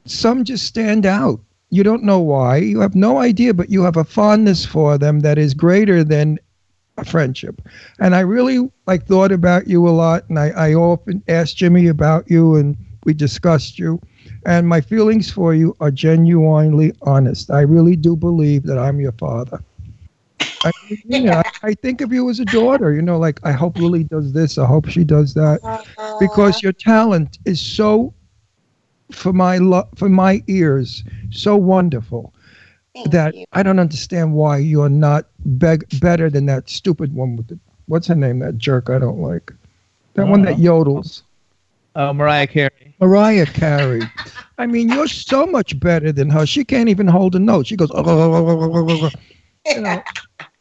some just stand out. you don't know why. You have no idea, but you have a fondness for them that is greater than a friendship. And I really like thought about you a lot, and I, I often asked Jimmy about you, and we discussed you. And my feelings for you are genuinely honest. I really do believe that I'm your father. I, you know, I, I think of you as a daughter. You know, like I hope Lillie does this. I hope she does that, because your talent is so, for my lo- for my ears, so wonderful that I don't understand why you're not beg- better than that stupid one with the what's her name? That jerk I don't like. That one that uh, yodels. Oh, Mariah Carey. Mariah Carey. I mean, you're so much better than her. She can't even hold a note. She goes. Oh, oh, oh, You know,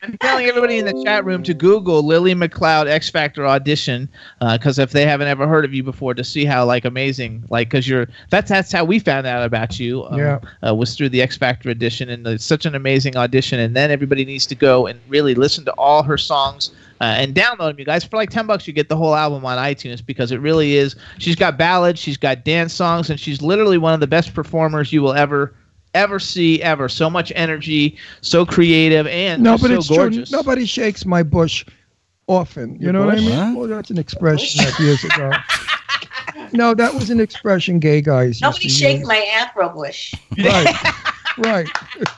I'm telling everybody in the chat room to Google Lillie McCloud X Factor audition because if they haven't ever heard of you before, to see how like amazing, like because you're that's that's how we found out about you. Um, Yeah. uh, was through the X Factor audition, and it's such an amazing audition. And then everybody needs to go and really listen to all her songs. Uh, and download them, you guys. For like ten bucks, you get the whole album on iTunes because it really is. She's got ballads, she's got dance songs, and she's literally one of the best performers you will ever, ever see ever. So much energy, so creative, and no, but so it's gorgeous. true. Nobody shakes my bush often. You Your know what I mean? Huh? Well, that's an expression that years ago. No, that was an expression gay guys Nobody shakes my afro bush. Right. right.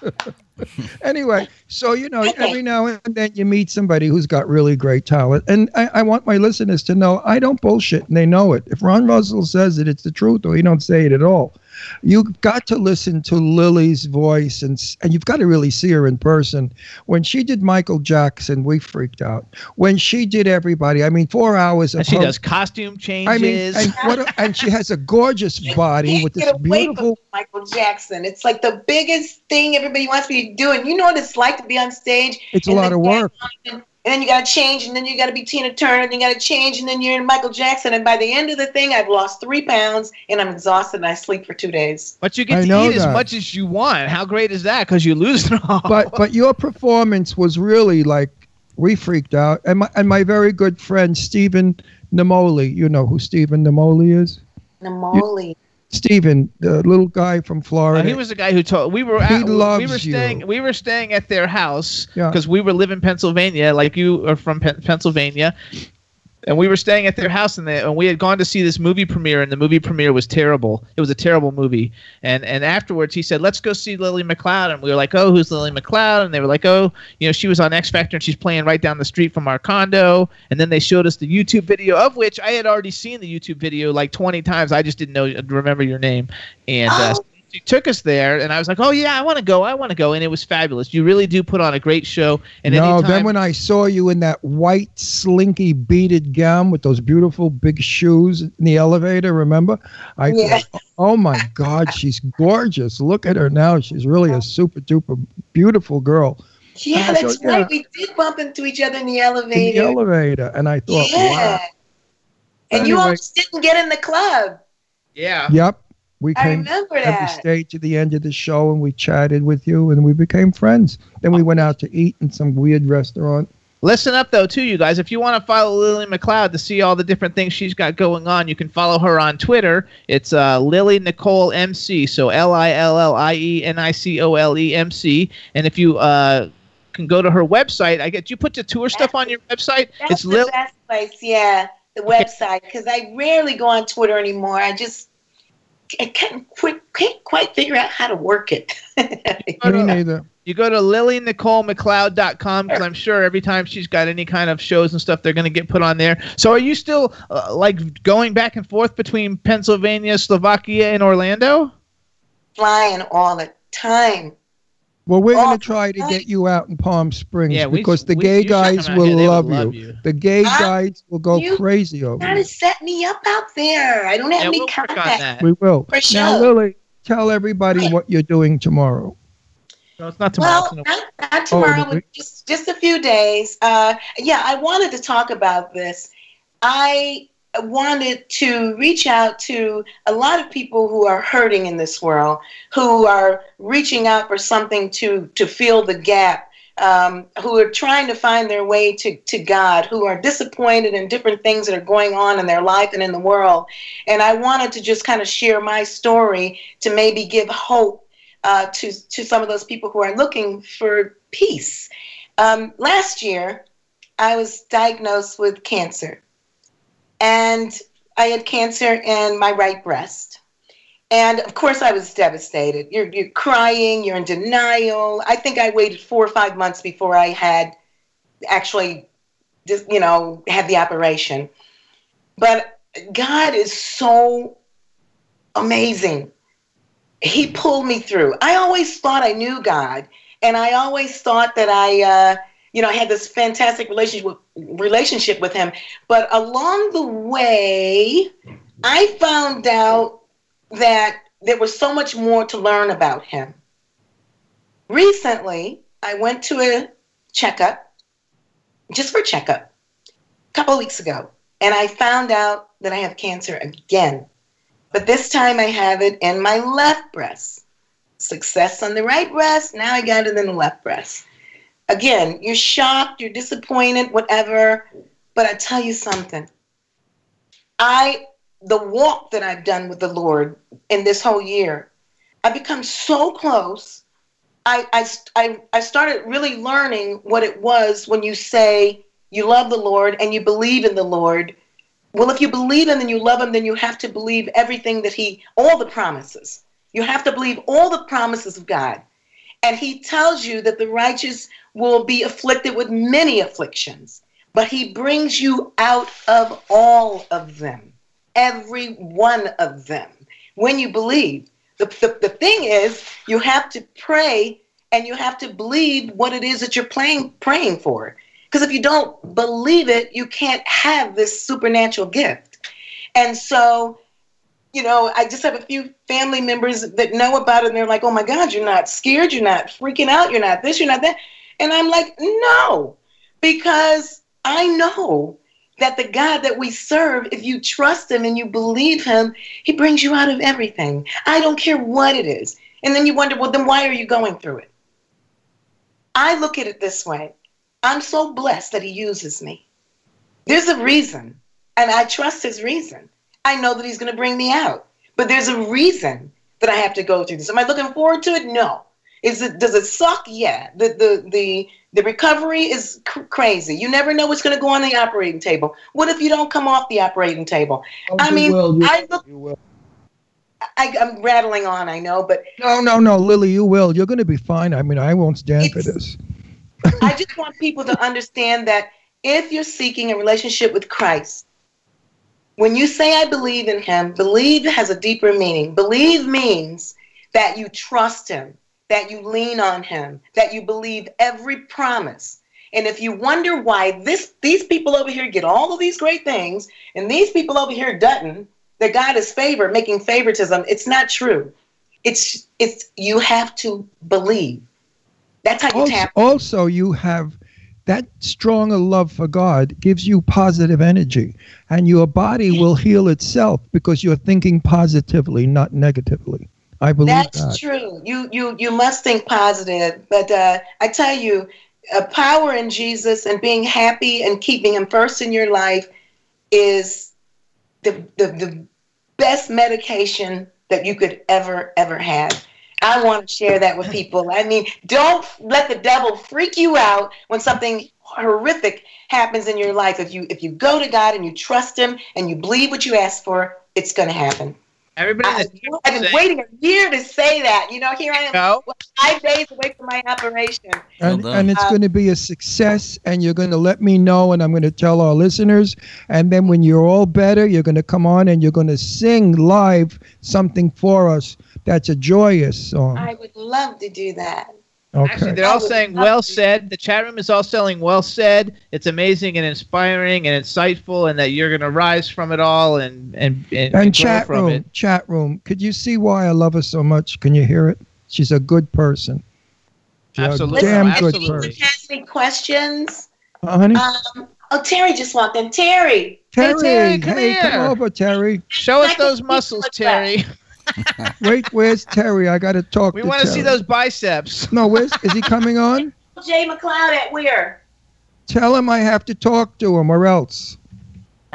anyway, so you know, every now and then you meet somebody who's got really great talent, and I, I want my listeners to know I don't bullshit, and they know it. If Ron Russell says it, it's the truth, or he don't say it at all. You've got to listen to Lillie's voice, and and you've got to really see her in person. When she did Michael Jackson, we freaked out. When she did everybody, I mean, four hours of And she her- does costume changes. I mean, and what? A, and she has a gorgeous body Can't with this beautiful. Michael Jackson. It's like the biggest thing everybody wants me to do. And you know what it's like to be on stage. It's a lot of work. And, and then you got to change, and then you got to be Tina Turner, and you got to change, and then you're in Michael Jackson. And by the end of the thing, I've lost three pounds, and I'm exhausted, and I sleep for two days. But you get I to know eat as much as you want. How great is that? Because you lose it all. but but your performance was really like we freaked out. And my and my very good friend Stephen Namoli, you know who Stephen Namoli is? Namoli. Stephen, the little guy from Uh, Florida. he was the guy who told we were He at, we were staying you. we were staying at their house Yeah. because we were living in Pennsylvania like you are from Pen- Pennsylvania and we were staying at their house and, they, and we had gone to see this movie premiere and the movie premiere was terrible. It was a terrible movie. And and afterwards he said let's go see Lillie McCloud and we were like oh who's Lillie McCloud and they were like oh you know she was on X Factor and she's playing right down the street from our condo. And then they showed us the YouTube video of which I had already seen the YouTube video like 20 times. I just didn't know remember your name. And uh, Oh. She took us there and I was like oh yeah I want to go I want to go and it was fabulous you really do put on a great show and no, anytime, then when I saw you in that white slinky beaded gown with those beautiful big shoes in the elevator, remember? I Yeah. oh my God, she's gorgeous. Look at her now. She's really a super duper beautiful girl Yeah, so, that's yeah. right. We did bump into each other in the elevator. in elevator. the elevator. And I thought, yeah. wow. And you Anyway. almost didn't get in the club. yeah Yep. We I came remember every that. stage at the end of the show and we chatted with you and we became friends. Then we went out to eat in some weird restaurant. Listen up, though, too, you guys. If you want to follow Lillie McCloud to see all the different things she's got going on, you can follow her on Twitter. It's uh, Lillie Nicole MC, so L I L L I E N I C O L E M C. And if you uh, can go to her website, I get you put the tour stuff on your website. That's It's the Lillie. best place, yeah, the website. Because I rarely go on Twitter anymore. I just I can't quite, can't quite figure out how to work it. Me neither. You go to lillienicolemccloud.com because I'm sure every time she's got any kind of shows and stuff, they're going to get put on there. So are you still uh, like going back and forth between Pennsylvania, Slovakia, and Orlando? Flying all the time. Well, we're Oh, going to try to get you out in Palm Springs Yeah, we- because the gay you should come guys will here. They love, love you. you. The gay Ah, guys will go you crazy over Gotta you. set me up out there. I don't have Yeah, any we'll work on contact. that. We will. For sure. Now. Lillie, tell everybody what you're doing tomorrow. No, it's not tomorrow. Well, it's in a- not, not tomorrow, Oh, just just a few days. Uh, yeah, I wanted to talk about this. I wanted to reach out to a lot of people who are hurting in this world, who are reaching out for something to to fill the gap. Um, who are trying to find their way to, to God, who are disappointed in different things that are going on in their life and in the world. And I wanted to just kind of share my story to maybe give hope uh, to to some of those people who are looking for peace. Um, last year, I was diagnosed with cancer, and I had cancer in my right breast. And of course, I was devastated. You're, you're crying, you're in denial. I think I waited four or five months before I had actually, just, you know, had the operation. But God is so amazing. He pulled me through. I always thought I knew God, and I always thought that I, uh, you know, I had this fantastic relationship relationship with Him. But along the way, I found out that there was so much more to learn about Him. Recently, I went to a checkup, just for checkup, a couple weeks ago, and I found out that I have cancer again. But this time I have it in my left breast. Success on the right breast, now I got it in the left breast. Again, you're shocked, you're disappointed, whatever. But I tell you something. I the walk that I've done with the Lord in this whole year, I've become so close. I, I, I, I started really learning what it was when you say you love the Lord and you believe in the Lord. Well, if you believe him and you love him, then you have to believe everything that he, all the promises. You have to believe all the promises of God. And he tells you that the righteous will be afflicted with many afflictions, but he brings you out of all of them every one of them when you believe. The, the, the thing is, you have to pray and you have to believe what it is that you're playing, praying for. Because if you don't believe it, you can't have this supernatural gift. And so, you know, I just have a few family members that know about it and they're like, oh my God, you're not scared, you're not freaking out, you're not this, you're not that. And I'm like, no, because I know that the God that we serve, if you trust Him and you believe Him, He brings you out of everything. I don't care what it is. And then you wonder, well, then why are you going through it? I look at it this way I'm so blessed that He uses me. There's a reason, and I trust His reason. I know that He's going to bring me out, but there's a reason that I have to go through this. Am I looking forward to it? No. Is it does it suck? Yeah. The the the the recovery is cr- crazy. You never know what's going to go on the operating table. What if you don't come off the operating table? Oh, I mean, will, you- I look. you. I, I'm rattling on, I know, but No, no, no, Lillie, you will. You're going to be fine. I mean, I won't stand for this. I just want people to understand that if you're seeking a relationship with Christ, when you say I believe in him, believe has a deeper meaning. Believe means that you trust him, that you lean on him, that you believe every promise. And if you wonder why this these people over here get all of these great things and these people over here doesn't, that God is favor, making favoritism, it's not true. It's it's you have to believe. That's how you Also, tap. also, you have that strong a love for God gives you positive energy, and your body will heal itself because you're thinking positively, not negatively. I believe That's that. true. You you you must think positive. But uh, I tell you, uh, power in Jesus and being happy and keeping Him first in your life is the the, the best medication that you could ever ever have. I want to share that with people. I mean, don't let the devil freak you out when something horrific happens in your life. If you if you go to God and you trust Him and you believe what you ask for, it's going to happen. Everybody I, I've been saying- waiting a year to say that. You know, here I am, No. five days away from my operation. and, Well and it's uh, done. going to be a success and you're going to let me know and i'm going to tell our listeners and then when you're all better you're going to come on and you're going to sing live something for us that's a joyous song I would love to do that. Actually, they're all saying well said. The chat room is all saying well said. It's amazing and inspiring and insightful, and that you're going to rise from it all and and and, and grow chat from room it. chat room could you see why i love her so much? Can you hear it? She's a good person. She's Absolutely. a damn Listen, good person. Has any questions, Uh, honey? Um, oh, Terry just walked in. Terry, terry, Terry, come hey come over terry. Show us those muscles, at Terry. wait where's terry i gotta talk to him. We to want to see those biceps. no where's is he coming on Jay McCloud at where? tell him i have to talk to him or else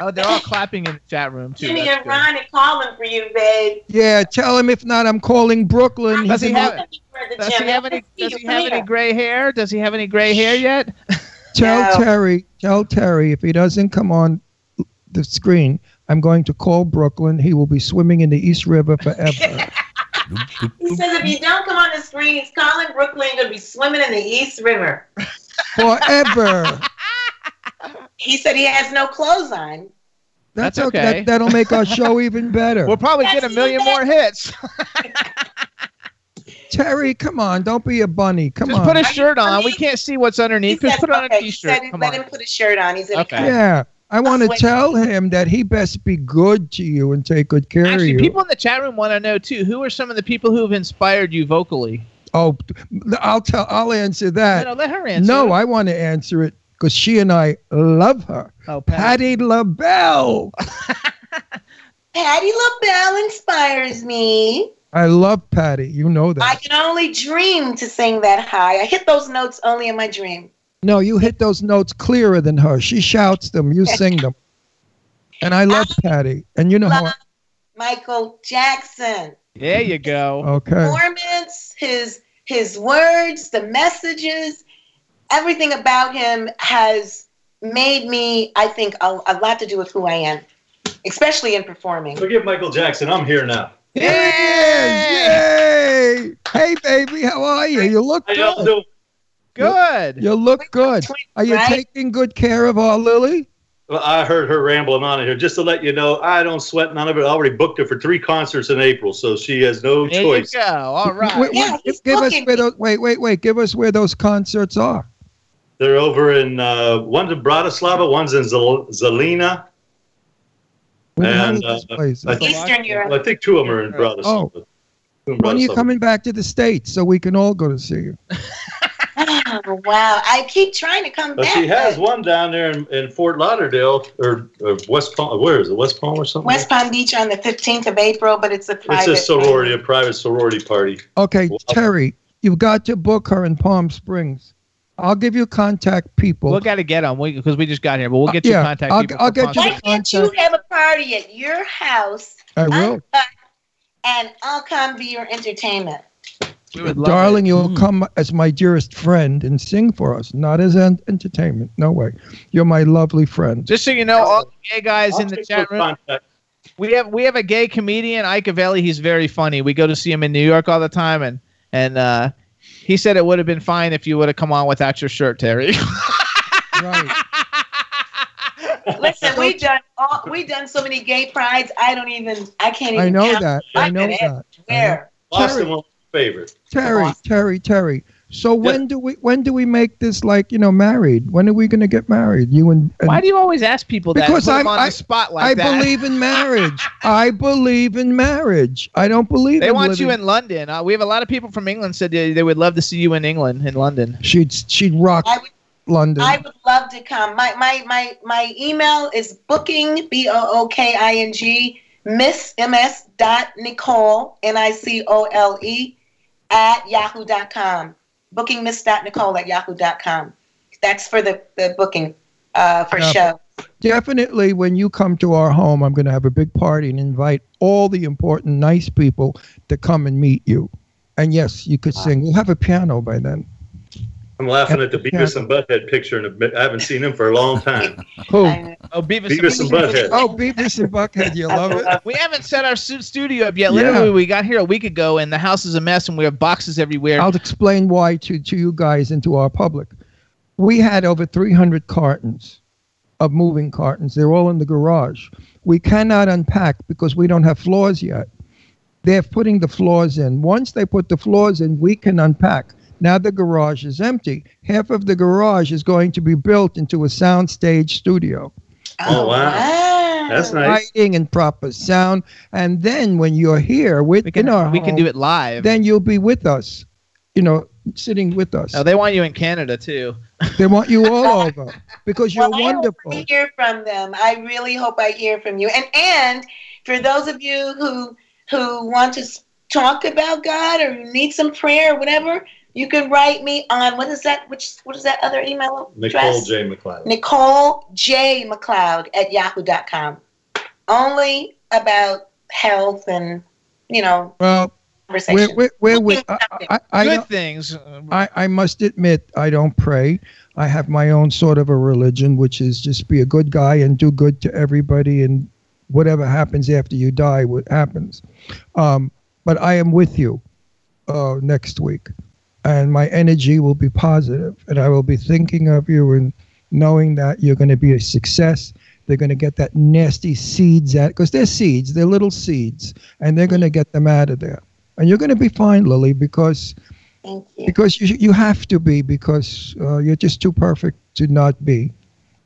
Oh, they're all clapping in the chat room too. Jimmy That's and good. Ron are calling for you, babe. Yeah, tell him if not, I'm calling Brooklyn. Does he have- We're at the Does he have any? Does he have any gray hair? Does he have any gray hair yet? Tell No. Terry, tell Terry if he doesn't come on the screen, I'm going to call Brooklyn. He will be swimming in the East River forever. He says if you don't come on the screen, he's calling Brooklyn. Gonna be swimming in the East River. forever. He said he has no clothes on. That's, That's okay. okay. That, that'll make our show even better. We'll probably That's get a million more hits. Terry, come on, don't be a bunny. Come on. Just on. put a shirt on. funny? We can't see what's underneath. Just put on okay, a he t-shirt. said Come let on. him put a shirt on. He's gonna Okay. come. yeah. I want to tell him that he best be good to you and take good care Actually, of you. people in the chat room want to know too. Who are some of the people who have inspired you vocally? oh, I'll tell. I'll answer that. no, let her answer. No, I want to answer it because she and I love her. Oh, Patti LaBelle. Patti LaBelle inspires me. I love Patti. You know that. I can only dream to sing that high. I hit those notes only in my dream. No, you hit those notes clearer than her. She shouts them. You sing them. And I love Patti. And you know how. Love Michael Jackson. There you go. Okay. Performance, his his words, the messages, everything about him has made me, I think, a, a lot to do with who I am, especially in performing. Forgive Michael Jackson. I'm here now. Yay! Yay! Hey, baby, how are you? You look How y'all good. Doing? Good. You look good. Are you Right? taking good care of our Lily? Well, I heard her rambling on here. Just to let you know, I don't sweat none of it. I already booked her for three concerts in April, so she has no There choice. you go. All right. Wait, wait, he's give us where those. Wait, wait, wait. Give us where those concerts are. They're over in uh, one's in Bratislava, one's in Zel- Zelina. Where And, uh. I think- Eastern Europe. I think two of them are in Bratislava. Oh. When are you coming back to the states so we can all go to see you? Oh, wow. I keep trying to come But back. she has but one down there in, in Fort Lauderdale or, or West Palm. Where is it? West Palm or something? West Palm Beach on the 15th of April, but it's a private. it's a sorority, a private sorority party. Okay, Well- Terry, you've got to book her in Palm Springs. I'll give you contact people. We'll got to get them because we just got here, but we'll get Uh, you yeah, contact I'll- people. I'll get you Why can't you have a party at your house? I will. uncut, And I'll come be your entertainment. We Darling, it. you'll come as my dearest friend and sing for us, not as an entertainment. No way. You're my lovely friend. Just so you know, all the gay guys I'll in the chat room. contact. We have we have a gay comedian, Ike Avelli. He's very funny. We go to see him in New York all the time, and and uh, he said it would have been fine if you would have come on without your shirt, Terry. Right. Listen, we've done all, we've done so many gay prides. I don't even. I can't even. I know count that. I know that. Where? Boston Terry. Was my favorite. Terry, Terry, Terry. So when do we when do we make this like you know married? When are we going to get married? You and, and Why do you always ask people that? Because I'm- on I- the spot like I that? believe in marriage. I believe in marriage. I don't believe they in want living. you in London. Uh, we have a lot of people from England said they, they would love to see you in England, in London. She'd she'd rock I would. London. I would love to come. My my my my email is booking b o o k i n g miss ms dot nicole n i c o l e at yahoo.com. Booking miss nicole at yahoo.com. That's for the the booking uh, for Yeah. show. Definitely, when you come to our home, I'm going to have a big party and invite all the important, nice people to come and meet you. And yes, you could sing. We'll have a piano by then. I'm laughing at the Beavis and Butthead picture, and I haven't seen him for a long time. Who? Oh, Beavis, Beavis and Butthead. Oh, Beavis and Buckhead, you love it. We haven't set our studio up yet. Yeah. Literally, we got here a week ago, and the house is a mess, and we have boxes everywhere. I'll explain why to, to you guys and to our public. We had over 300 cartons of moving cartons. They're all in the garage. We cannot unpack because we don't have floors yet. They're putting the floors in. Once they put the floors in, we can unpack. Now the garage is empty. Half of the garage is going to be built into a soundstage studio. Oh, wow. Oh, That's nice. Lighting and proper sound. And then when you're here with we can in our we can do it live. then you'll be with us. You know, sitting with us. oh, they want you in Canada too. They want you all over because you're well, wonderful. I hope I hear from them. I really hope I hear from you. And and for those of you who who want to talk about God or need some prayer or whatever, you can write me on what is that? Which what is that other email Nicole address? J. McCloud. Nicole J. McCloud at yahoo.com. Only about health and, you know, Well, conversation. we're, we're, we're with, I, I, I, Good things. uh, I, I must admit, I don't pray. I have my own sort of a religion, which is just be a good guy and do good to everybody, and whatever happens after you die, what happens. Um, but I am with you uh, next week, and my energy will be positive, and I will be thinking of you and knowing that you're going to be a success. They're going to get that nasty seeds out because they're seeds, they're little seeds, and they're going to get them out of there. And you're going to be fine, Lillie, because you. because you you have to be because uh, you're just too perfect to not be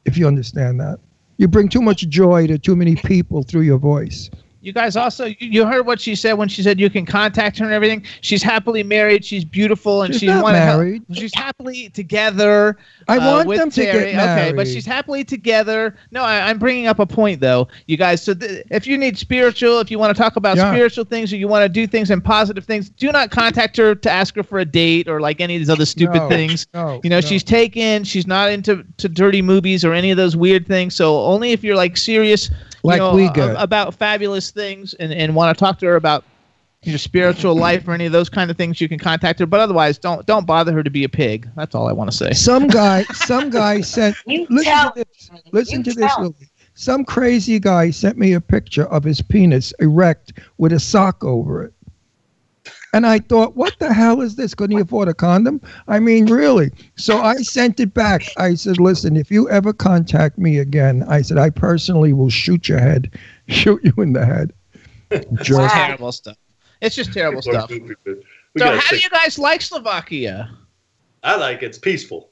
if you understand that you bring too much joy to too many people through your voice You guys also, you- heard what she said when she said you can contact her and everything. She's happily married. She's beautiful, and She's she's not wanna help- married. She's happily together. I uh, want with them to get Terry. Okay, but she's happily together. No, I, I'm bringing up a point though, you guys. So th- if you need spiritual, if you want to talk about Yeah. spiritual things, or you want to do things and positive things, do not contact her to ask her for a date or like any of these other stupid No, things. no, You know, no. she's taken. She's not into to dirty movies or any of those weird things. So only if you're like serious, Like know, we a- get. about fabulous things and, and want to talk to her about your spiritual life or any of those kind of things, you can contact her. But otherwise, don't don't bother her to be a pig. That's all I want to say. some guy some guy sent You listen tell to this listen You to this tell. Lillie. some crazy guy sent me a picture of his penis erect with a sock over it and I thought, what the hell is this? Couldn't he afford a condom? I mean, really. So I sent it back. I said, listen, if you ever contact me again, I said, I personally will shoot your head, shoot you in the head. Jerk. Wow. Terrible stuff. It's just terrible People are stuff. So gotta how do you guys like Slovakia? I like it. It's peaceful.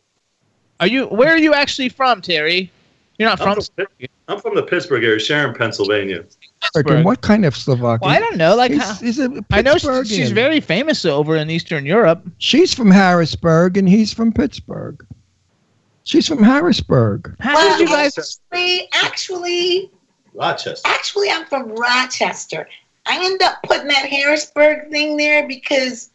Are you where are you actually from, Terry? You're not I'm from. from, I'm from the Pittsburgh area, Sharon, Pennsylvania. And what kind of Slovakian? Well, I don't know. Like He's, how- he's a I know she's, she's very famous over in Eastern Europe. She's from Harrisburg and he's from Pittsburgh. She's from Harrisburg. How Well, did you guys? actually, actually, Rochester. actually, I'm from Rochester. I ended up putting that Harrisburg thing there because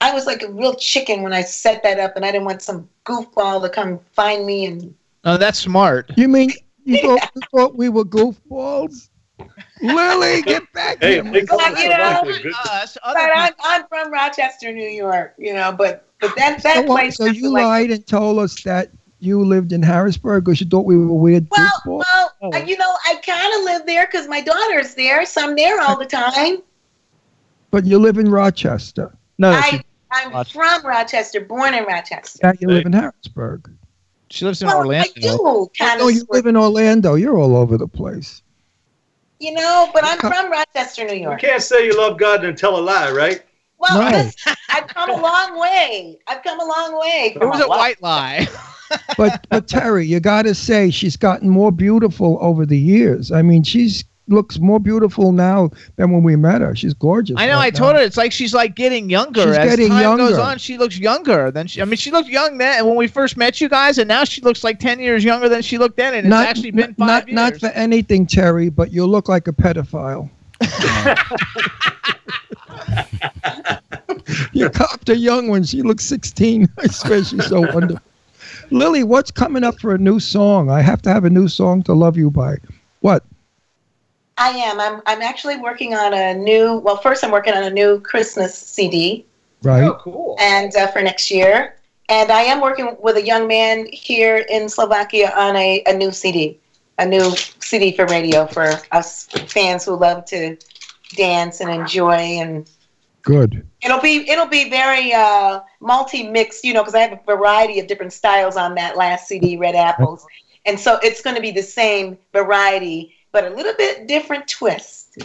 I was like a real chicken when I set that up, and I didn't want some goofball to come find me and Oh, that's smart. You mean you thought, you thought we were goofballs? Lillie, get back Hey, here. they Well, you know, Slovakia. Good- Us, But I'm, I'm from Rochester, New York, you know. But but that that So, place. so you like, lied and told us that you lived in Harrisburg because you thought we were weird Well, goofballs? well, Oh. uh, you know, I kind of live there because my daughter's there, so I'm there all the time. But you live in Rochester. no, I I'm Rochester. from Rochester, born in Rochester. Now you live in Harrisburg. she lives in well, Orlando. I do kind Oh, of, you live in Orlando. You're all over the place. You know, but I'm from Rochester, New York. You can't say you love God and tell a lie, right? Well, No. listen, I've come a long way. I've come a long way. It was a lot- white lie. But but Terry, you got to say she's gotten more beautiful over the years. I mean, she's looks more beautiful now than when we met her. She's gorgeous. I know. right I told now. her it's like she's like getting younger She's as getting time goes on. She looks younger than she. I mean, she looked young then when we first met you guys, and now she looks like ten years younger than she looked then. And it's actually been five not, years. not for anything, Terry, but you look like a pedophile. you copped a young one. She looks 16. I swear she's so wonderful. Lillie, what's coming up for a new song? I have to have a new song to love you by. What? I am. I'm. I'm actually working on a new. Well, first I'm working on a new Christmas CD, Right? cool. and uh, for next year. And I am working with a young man here in Slovakia on a, a new CD, a new CD for radio for us fans who love to dance and enjoy. And Good. it'll be it'll be very uh, multi mixed, you know, because I have a variety of different styles on that last CD, Red Apples, and so it's going to be the same variety, but a little bit different twist.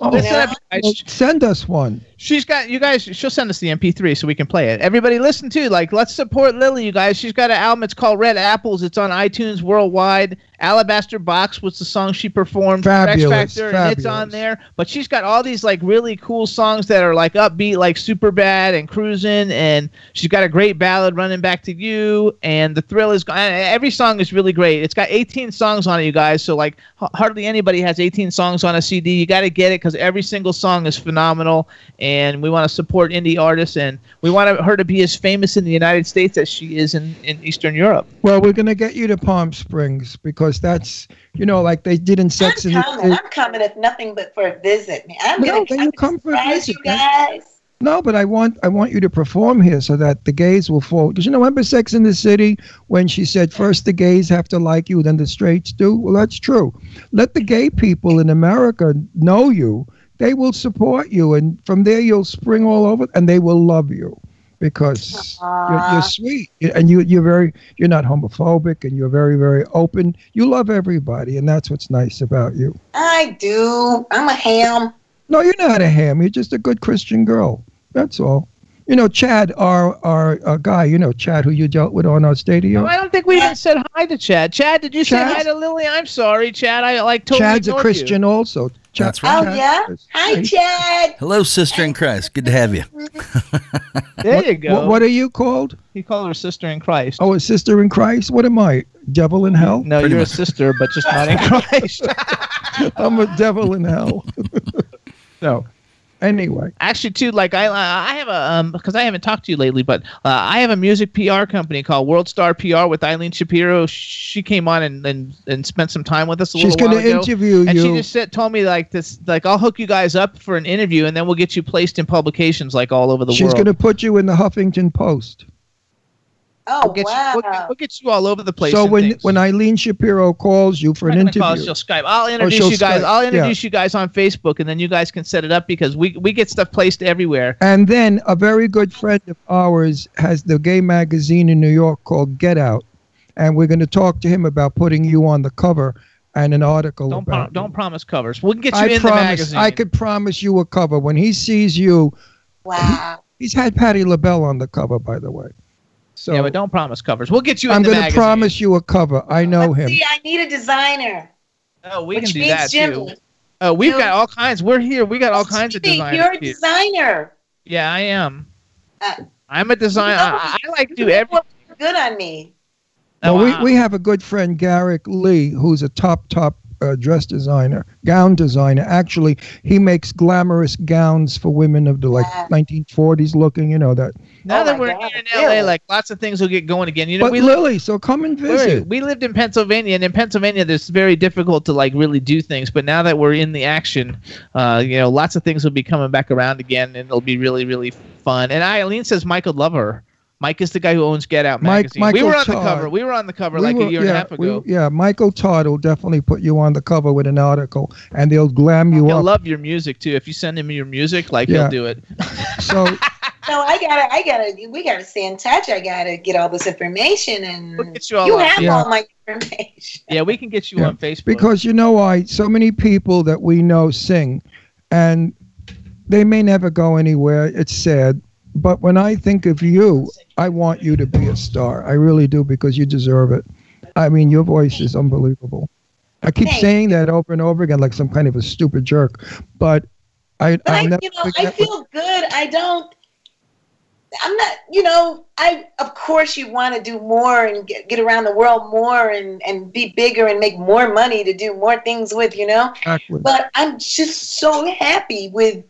Oh, Listen know? up, you well, guys. send us one. She's got you guys. She'll send us the MP3 so we can play it. Everybody, listen to like let's support Lillie, you guys. She's got an album. It's called Red Apples. It's on iTunes worldwide. Alabaster Box was the song she performed. for X Fabulous, and it's on there. But she's got all these like really cool songs that are like upbeat, like Super Bad and Cruising, and she's got a great ballad, Running Back to You, and the Thrill is. Every song is really great. It's got 18 songs on it, you guys. So like h- hardly anybody has 18 songs on a CD. You got to get it because every single song is phenomenal. And and we want to support indie artists, and we want her to be as famous in the United States as she is in, in Eastern Europe. Well, we're gonna get you to Palm Springs because that's you know like they did in Sex I'm and the coming. I'm coming if nothing but for a visit. man. I'm No, gonna come you come for a visit, you guys. No, but I want I want you to perform here so that the gays will fall. Because you know, remember Sex in the City when she said first the gays have to like you, then the straights do. Well, that's true. Let the gay people in America know you. They will support you, and from there you'll spring all over, and they will love you because you're, you're sweet and you you're very you're not homophobic and you're very very open. You love everybody, and that's what's nice about you. I do. I'm a ham. No, you're not a ham. You're just a good Christian girl. That's all. You know, Chad, our our uh, guy. You know, Chad, who you dealt with on our stadium. No, I don't think we even said hi to Chad. Chad, did you Chad? say hi to Lillie? I'm sorry, Chad. I like totally Chad's a ignored you. Christian also. Chad, That's right. Oh yeah. Hi, Chad. Hello, sister in Christ. Good to have you. There you go. What, what are you called? He called her sister in Christ. Oh, a sister in Christ. What am I? Devil in hell? No, Pretty you're much. a sister, but just not in Christ. I'm a devil in hell. no. Anyway, Actually, too, like I, I have a um because I haven't talked to you lately, but uh, I have a music PR company called World Star PR with Eileen Shapiro. She came on and and, and spent some time with us a she's little going to interview and she just said, told me like this, like I'll hook you guys up for an interview, and then we'll get you placed in publications like all over the She's world. She's going to put you in the Huffington Post. Oh We'll get, wow. you, we'll, we'll get you all over the place. so when things. when Eileen Shapiro calls you for I'm an not gonna call interview, she'll Skype. I'll oh, introduce she'll you guys. Skype, I'll yeah. introduce you guys on Facebook, and then you guys can set it up because we we get stuff placed everywhere. And then a very good friend of ours has the gay magazine in New York called Get Out, and we're going to talk to him about putting you on the cover and an article Don't pro- about. you. don't promise covers. We'll get you I in promise. the magazine. I could promise you a cover when he sees you. Wow. He's had Patti LaBelle on the cover, by the way. So yeah, but don't promise covers. We'll get you in I'm going to promise you a cover. I know But him. See, I need a designer. Oh, we which can do means that Jimmy. too. Oh, we've You- got all kinds. We're here. We got all kinds of designers. You're a here. designer. Yeah, I am. Uh, I'm a designer. you know, I, I like to do everything. good on me. Oh, Well, wow. we, we have a good friend, Garrick Lee, who's a top, top uh, dress designer, gown designer. Actually, he makes glamorous gowns for women of the like Wow. 1940s looking, you know, that. now Oh that we're God, here in LA, really? like lots of things will get going again. You know, But we live, Lillie, so come and we- visit. we lived in Pennsylvania, and in Pennsylvania, it's very difficult to like really do things. But now that we're in the action, uh, you know, lots of things will be coming back around again, and it'll be really, really fun. And Eileen says Mike would love her. Mike is the guy who owns Get Out Mike- magazine. we were on the cover. We were on the cover We like will- a year yeah, and a half we- ago. yeah, Michael Todd will definitely put you on the cover with an article, and they'll glam you He'll up. love your music too. If you send him your music, like Yeah. he'll do it. so No, I gotta, I gotta, we gotta stay in touch. I gotta get all this information, and We'll get you all you have Yeah. all my information. Yeah, we can get you Yeah, on Facebook. because you know why so many people that we know sing and they may never go anywhere it's sad but when i think of you i want you to be a star i really do because you deserve it i mean your voice is unbelievable i keep Thanks. saying that over and over again like some kind of a stupid jerk but i But I, you know, I feel good. I don't. I'm not, you know, I of course you want to do more and get, get around the world more and and be bigger and make more money to do more things with, you know. Exactly. But I'm just so happy with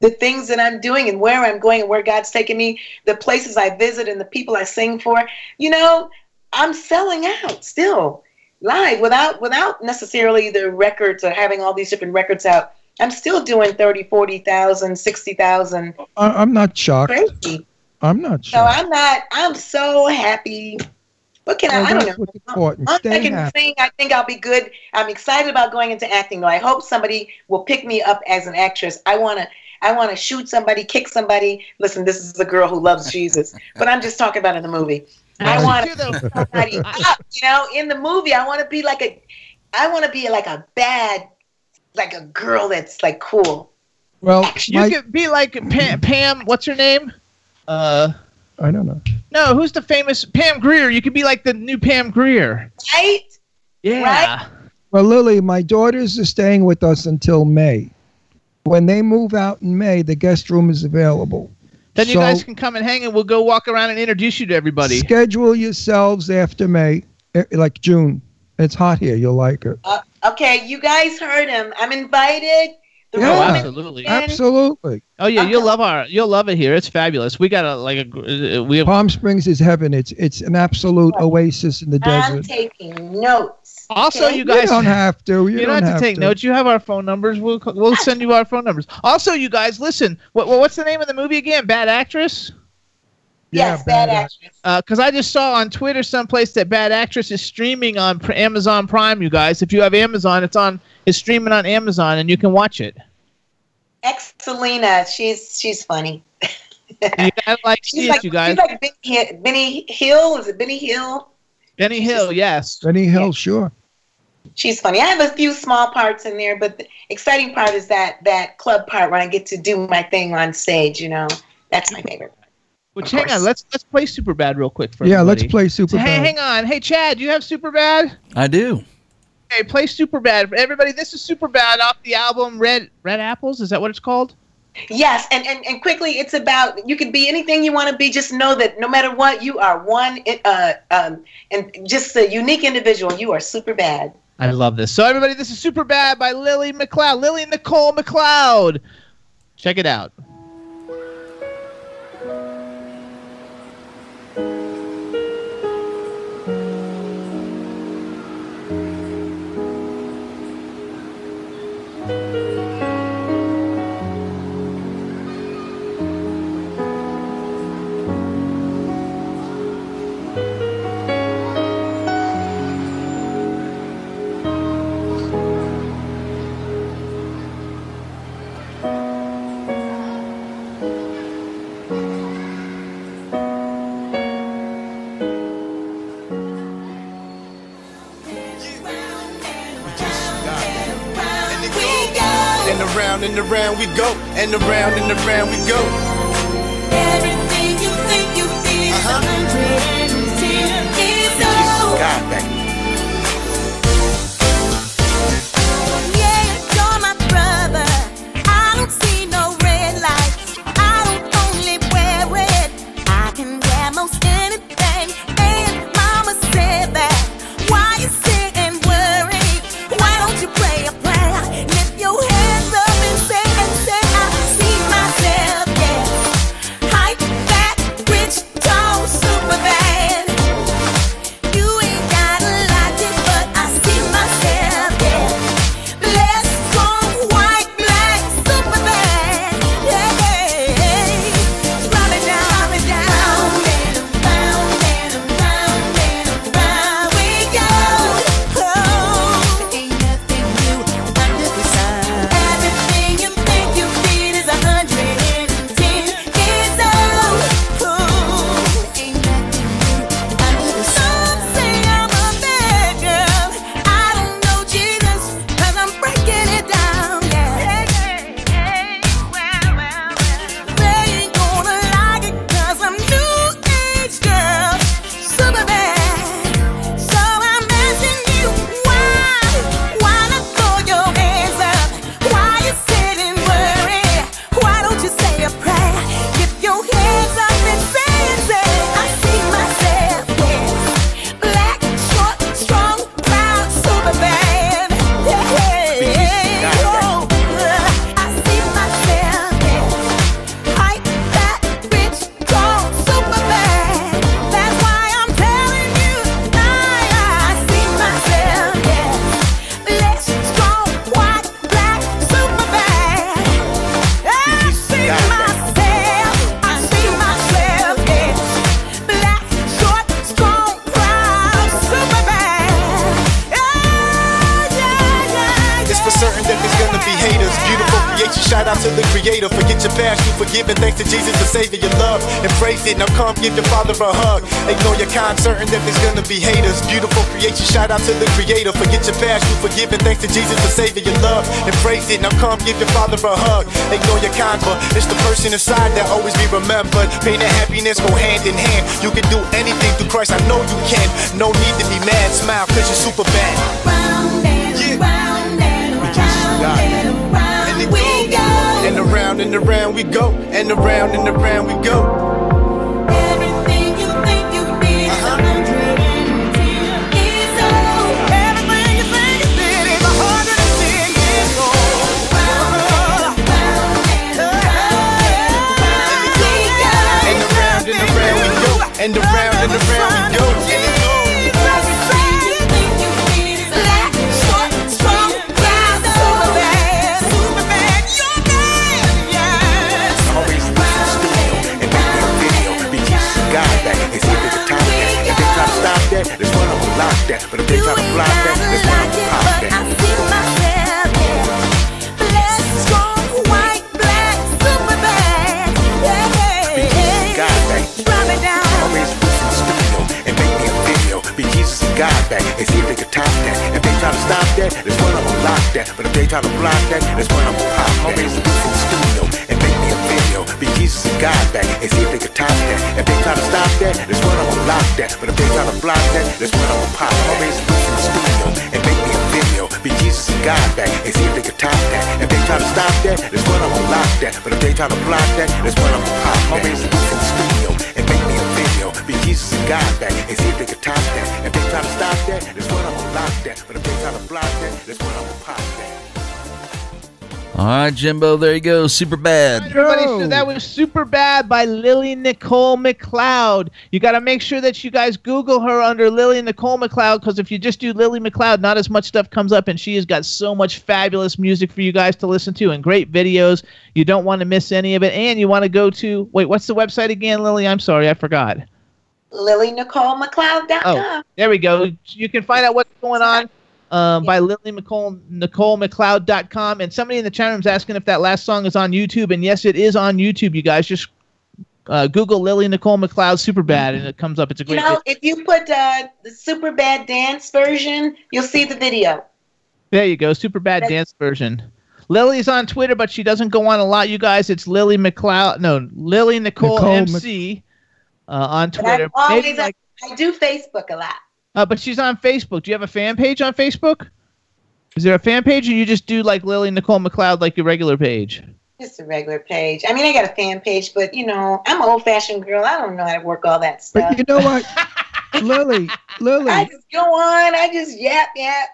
the things that I'm doing and where I'm going and where God's taking me, the places I visit and the people I sing for. You know, I'm selling out still live without without necessarily the records or having all these different records out. I'm still doing 30, 40,000, 60,000. I, i'm not shocked Crazy. i'm not So shocked I'm not, I'm so happy. What can I, I don't know. what's important. Once I can happy. sing, I think I'll be good. I'm excited about going into acting though. I hope somebody will pick me up as an actress. I wanna I wanna shoot somebody, kick somebody. Listen, this is a girl who loves Jesus. But I'm just talking about in the movie. I want You know, somebody up, you know, in the movie. I wanna be like a I wanna be like a bad like a girl that's like cool. well you my, could be like Pam, Pam. What's her name? Uh, i don't know no, who's the famous Pam Grier? You could be like the new Pam Grier. Right? Yeah. Well, Lillie, my daughters are staying with us until May. When they move out in May, the guest room is available. Then you guys can come and hang, and we'll go walk around and introduce you to everybody. Schedule yourselves after May, eh, like June. It's hot here. You'll like it. Uh, okay, you guys heard him. I'm invited. The Yeah, Oh, room absolutely. Absolutely. Oh yeah, you'll love our you'll love it here. It's fabulous. We got a like a uh, we have Palm Springs is heaven. It's it's an absolute oasis in the I'm desert. taking notes. Also you guys you don't have to. You, You don't have to take notes. You have our phone numbers. We'll we'll send you our phone numbers. Also, you guys, listen. What what's the name of the movie again? Bad Actress. Yes, bad actress. Because uh, I just saw on Twitter someplace that Bad Actress is streaming on Pr- Amazon Prime. You guys, if you have Amazon, it's on. It's streaming on Amazon, and you can watch it. Ex Selena, she's she's funny. You gotta like She's see like, it, you guys. she's like Benny, Benny Hill. Is it Benny Hill? Benny Hill, yes. Benny Hill, sure. She's funny. I have a few small parts in there, but the exciting part is that that club part when I get to do my thing on stage. You know, that's my favorite. Which hang on, let's let's play Super Bad real quick for Yeah, let's play Super So, hey, hang on. Hey, Chad, do you have Super Bad? I do. Hey, play Super Bad. Everybody, this is Super Bad off the album Red Red Apples. Is that what it's called? Yes, and, and, and quickly, it's about you can be anything you want to be. Just know that no matter what, you are one, uh, um, and just a unique individual. You are super bad. I love this. So, everybody, this is Super Bad by Lillie McCloud. Lillie Nicole McCloud. Check it out. Around and we go, and around and around we go. Everything you think you need is a hundred and ten years old. God, baby. Shout out to the creator. Forget your past, you forgiven. Thanks to Jesus, for saving your love. Embrace it, now come give your father a hug. Ignore your kind, but it's the person inside that always be remembered. Pain and happiness go hand in hand. You can do anything through Christ, I know you can. No need to be mad, smile, cause you're super bad. And around we go. And around and around we go, and around and around we go. And around and around we go, Jenny. Always in the studio and make me a video. Be Jesus and and see if they can top that. If they try to stop that, this one I'm gonna lock that. But if they try to block that, that. Try to block that, this one I'm gonna pop that. Always in the studio and make me a video. Be Jesus and God back and see if they can top that. If they try to stop that, this one I'm gonna lock that. But if they try to block that, this one I'm gonna pop. that. Always in the studio and make me a video. Be Jesus and God back and see if they can top that. If they try to stop that, this one I'm gonna lock that. But if they try to block that, this one I'm gonna pop. Always in the studio and make me a video. Be Jesus and God back and see if they can top that. If they try to stop that, this one I'm gonna lock that. But if they try to block that, this one I'm gonna pop that. All right, Jimbo, there you go. Super bad. Everybody, so that was Super Bad by Lillie Nicole McCloud. You got to make sure that you guys Google her under Lillie Nicole McCloud because if you just do Lillie McCloud, not as much stuff comes up, and she has got so much fabulous music for you guys to listen to and great videos. You don't want to miss any of it, and you want to go to wait, what's the website again, Lillie? I'm sorry, I forgot. LillieNicoleMcCloud.com. Oh, there we go. You can find out what's going on um, by Lillie Nicole, NicoleMcCloud.com. And somebody in the chat room is asking if that last song is on YouTube. And yes, it is on YouTube, you guys. Just uh, Google Lillie Nicole McCloud Super Bad, and it comes up. It's a great You great know, video. if you put uh, the super bad dance version, you'll see the video. There you go. Super Bad Dance version. Lillie's on Twitter, but she doesn't go on a lot, you guys. It's Lillie McCloud. No, Lillie Nicole, Nicole MC uh, on Twitter. I'm always Maybe like- I do Facebook a lot. Uh, but she's on Facebook. Do you have a fan page on Facebook? Is there a fan page, or you just do like Lillie Nicole McCloud, like your regular page? Just a regular page. I mean, I got a fan page, but you know, I'm an old fashioned girl. I don't know how to work all that stuff. But you know what, Lillie, Lillie, I just go on. I just yap yap.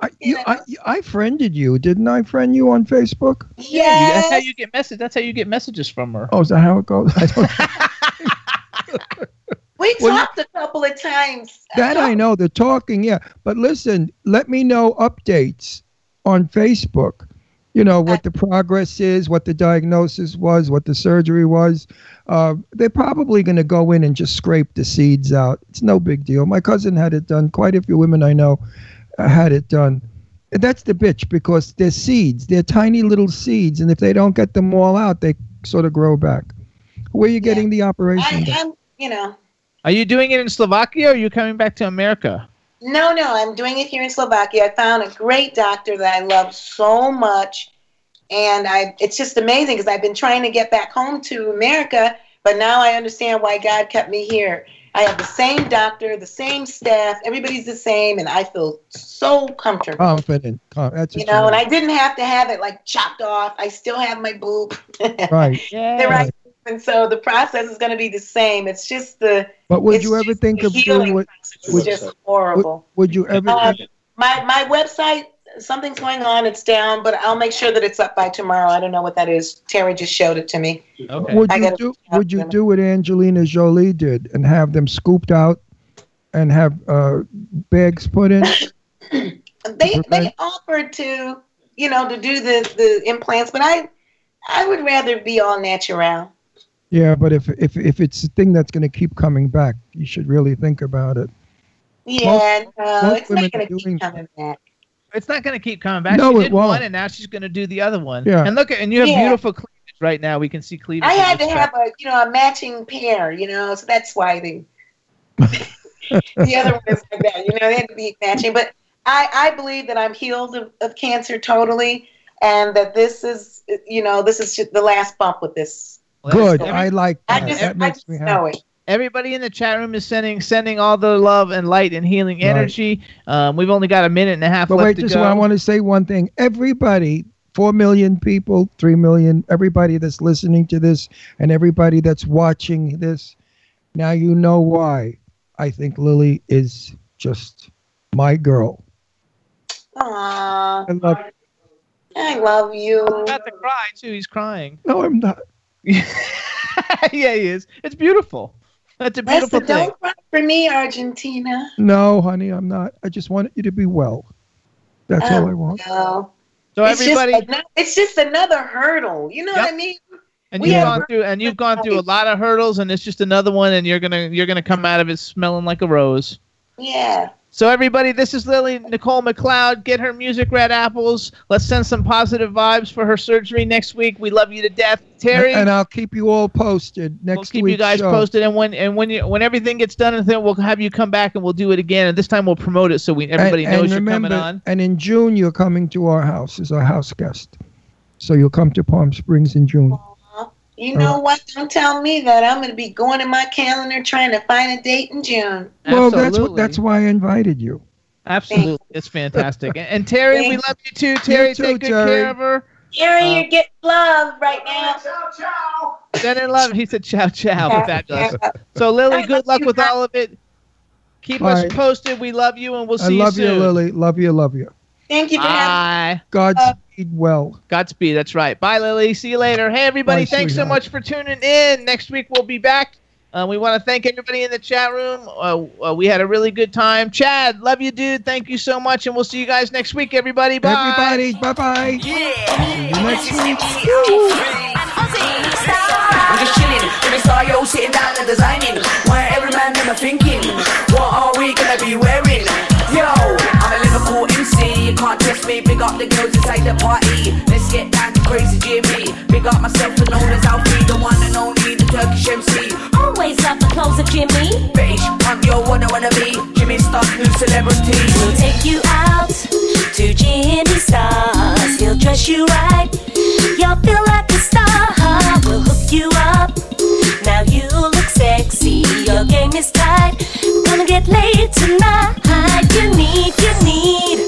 I, you, I, I friended you, didn't I? Friend you on Facebook? Yeah. That's how you get message. That's how you get messages from her. Oh, is that how it goes? I We Well, talked a couple of times. That I know. The talking, yeah. But listen, let me know updates on Facebook. You know what the progress is, what the diagnosis was, what the surgery was. Uh, they're probably going to go in and just scrape the seeds out. It's no big deal. My cousin had it done. Quite a few women I know uh, had it done. And that's the bitch because they're seeds. They're tiny little seeds, and if they don't get them all out, they sort of grow back. Where are you getting the operation? I. I'm, you know, Are you doing it in Slovakia, or are you coming back to America? no, no, I'm doing it here in Slovakia. I found a great doctor that I love so much, and I it's just amazing because I've been trying to get back home to America, but now I understand why God kept me here. I have the same doctor, the same staff, everybody's the same, and I feel so comfortable. Confident. That's you what know, and I didn't have to have it like chopped off. I still have my boob. Right. the right. And so the process is going to be the same. It's just the But would you ever think of doing what? process is Would, just horrible. would, would you ever? Um, my my website, something's going on. It's down, but I'll make sure that it's up by tomorrow. I don't know what that is. Terry just showed it to me. Okay. would you do? Would you do what Angelina Jolie did and have them scooped out, and have uh, bags put in? They they offered to you know to do the the implants, but I I would rather be all natural. Yeah, but if if if it's a thing that's going to keep coming back, you should really think about it. Yeah, no, most it's not going to keep coming back. It's not going to keep coming back. No, she it did won't. one, and now she's going to do the other one. Yeah. And look, at and you have Yeah. beautiful cleavage right now. We can see cleavage. I had to this have a you know a matching pair, you know, so that's why the the other one is like that. You know, they had to be matching. But I I believe that I'm healed of, of cancer totally, and that this is you know this is just the last bump with this. Good. Every- I like I that. just that I makes just me know happy. it. Everybody in the chat room is sending sending all the love and light and healing Right. energy. Um, we've only got a minute and a half But left wait, to just go. I want to say one thing. Everybody, four million people, three million, everybody that's listening to this, and everybody that's watching this, now you know why I think Lillie is just my girl. Aww, I love. You. I love you. about to cry too. He's crying. No, I'm not. yeah, he is. It's beautiful. That's a Lester, beautiful thing. don't cry for me, Argentina. No, honey, I'm not. I just want you to be well. That's all I oh, want. No. So it's everybody, just ano- it's just another hurdle. You know what I mean? and we you've have- gone through and you've gone through a lot of hurdles, and it's just another one, and you're gonna you're gonna come out of it smelling like a rose. Yeah. So everybody, this is Lillie Nicole McCloud. Get her music, Red Apples. Let's send some positive vibes for her surgery next week. We love you to death, Terry. And I'll keep you all posted next week. we'll keep you guys show. posted, and when and when you when everything gets done, and then we'll have you come back and we'll do it again. And this time we'll promote it so we everybody and, knows and you're remember, coming on. And in June, you're coming to our house as our house guest. So you'll come to Palm Springs in June. You know what? Don't tell me that. I'm going to be going in my calendar trying to find a date in June. Well, that's what, that's why I invited you. Absolutely, it's fantastic. And, and Terry, we love you too. Terry, too, take good Terry. care of her. Gary, Uh, you're getting love right now. Send her love. He said, "Ciao, ciao." Yeah, Fabulous. yeah. So, Lillie, good luck with all of it. Keep Bye. us posted. We love you, and we'll see you. I love you you. Lillie. Love you, love you. Thank you for having Bye. Godspeed well. Godspeed. That's right. Bye, Lillie. See you later. Hey, everybody. Bye, thanks so much for tuning in. Next week we'll be back. Uh, we want to thank everybody in the chat room. Uh, uh, we had a really good time. Chad, love you, dude. Thank you so much, and we'll see you guys next week, everybody. Bye. Everybody, bye bye. Yeah. next week. I'm just chilling, with a star sitting down and designing. Why every man them a thinking, what are we gonna be wearing? Yo, I'm a Liverpool MC, you can't test me. Big up the girls inside the party. Let's get down to crazy Jimmy. Big up myself and known as Alfie, the one and only, the Turkish MC. Always love the clothes of Jimmy. British punk, yo, what I wanna be. Jimmy Star, new celebrity. We'll take you out to Jimmy Stars. He'll dress you right. You'll feel like a star. We'll hook you up. Now you look sexy, your game is tight. Gonna get laid tonight. You need, you need.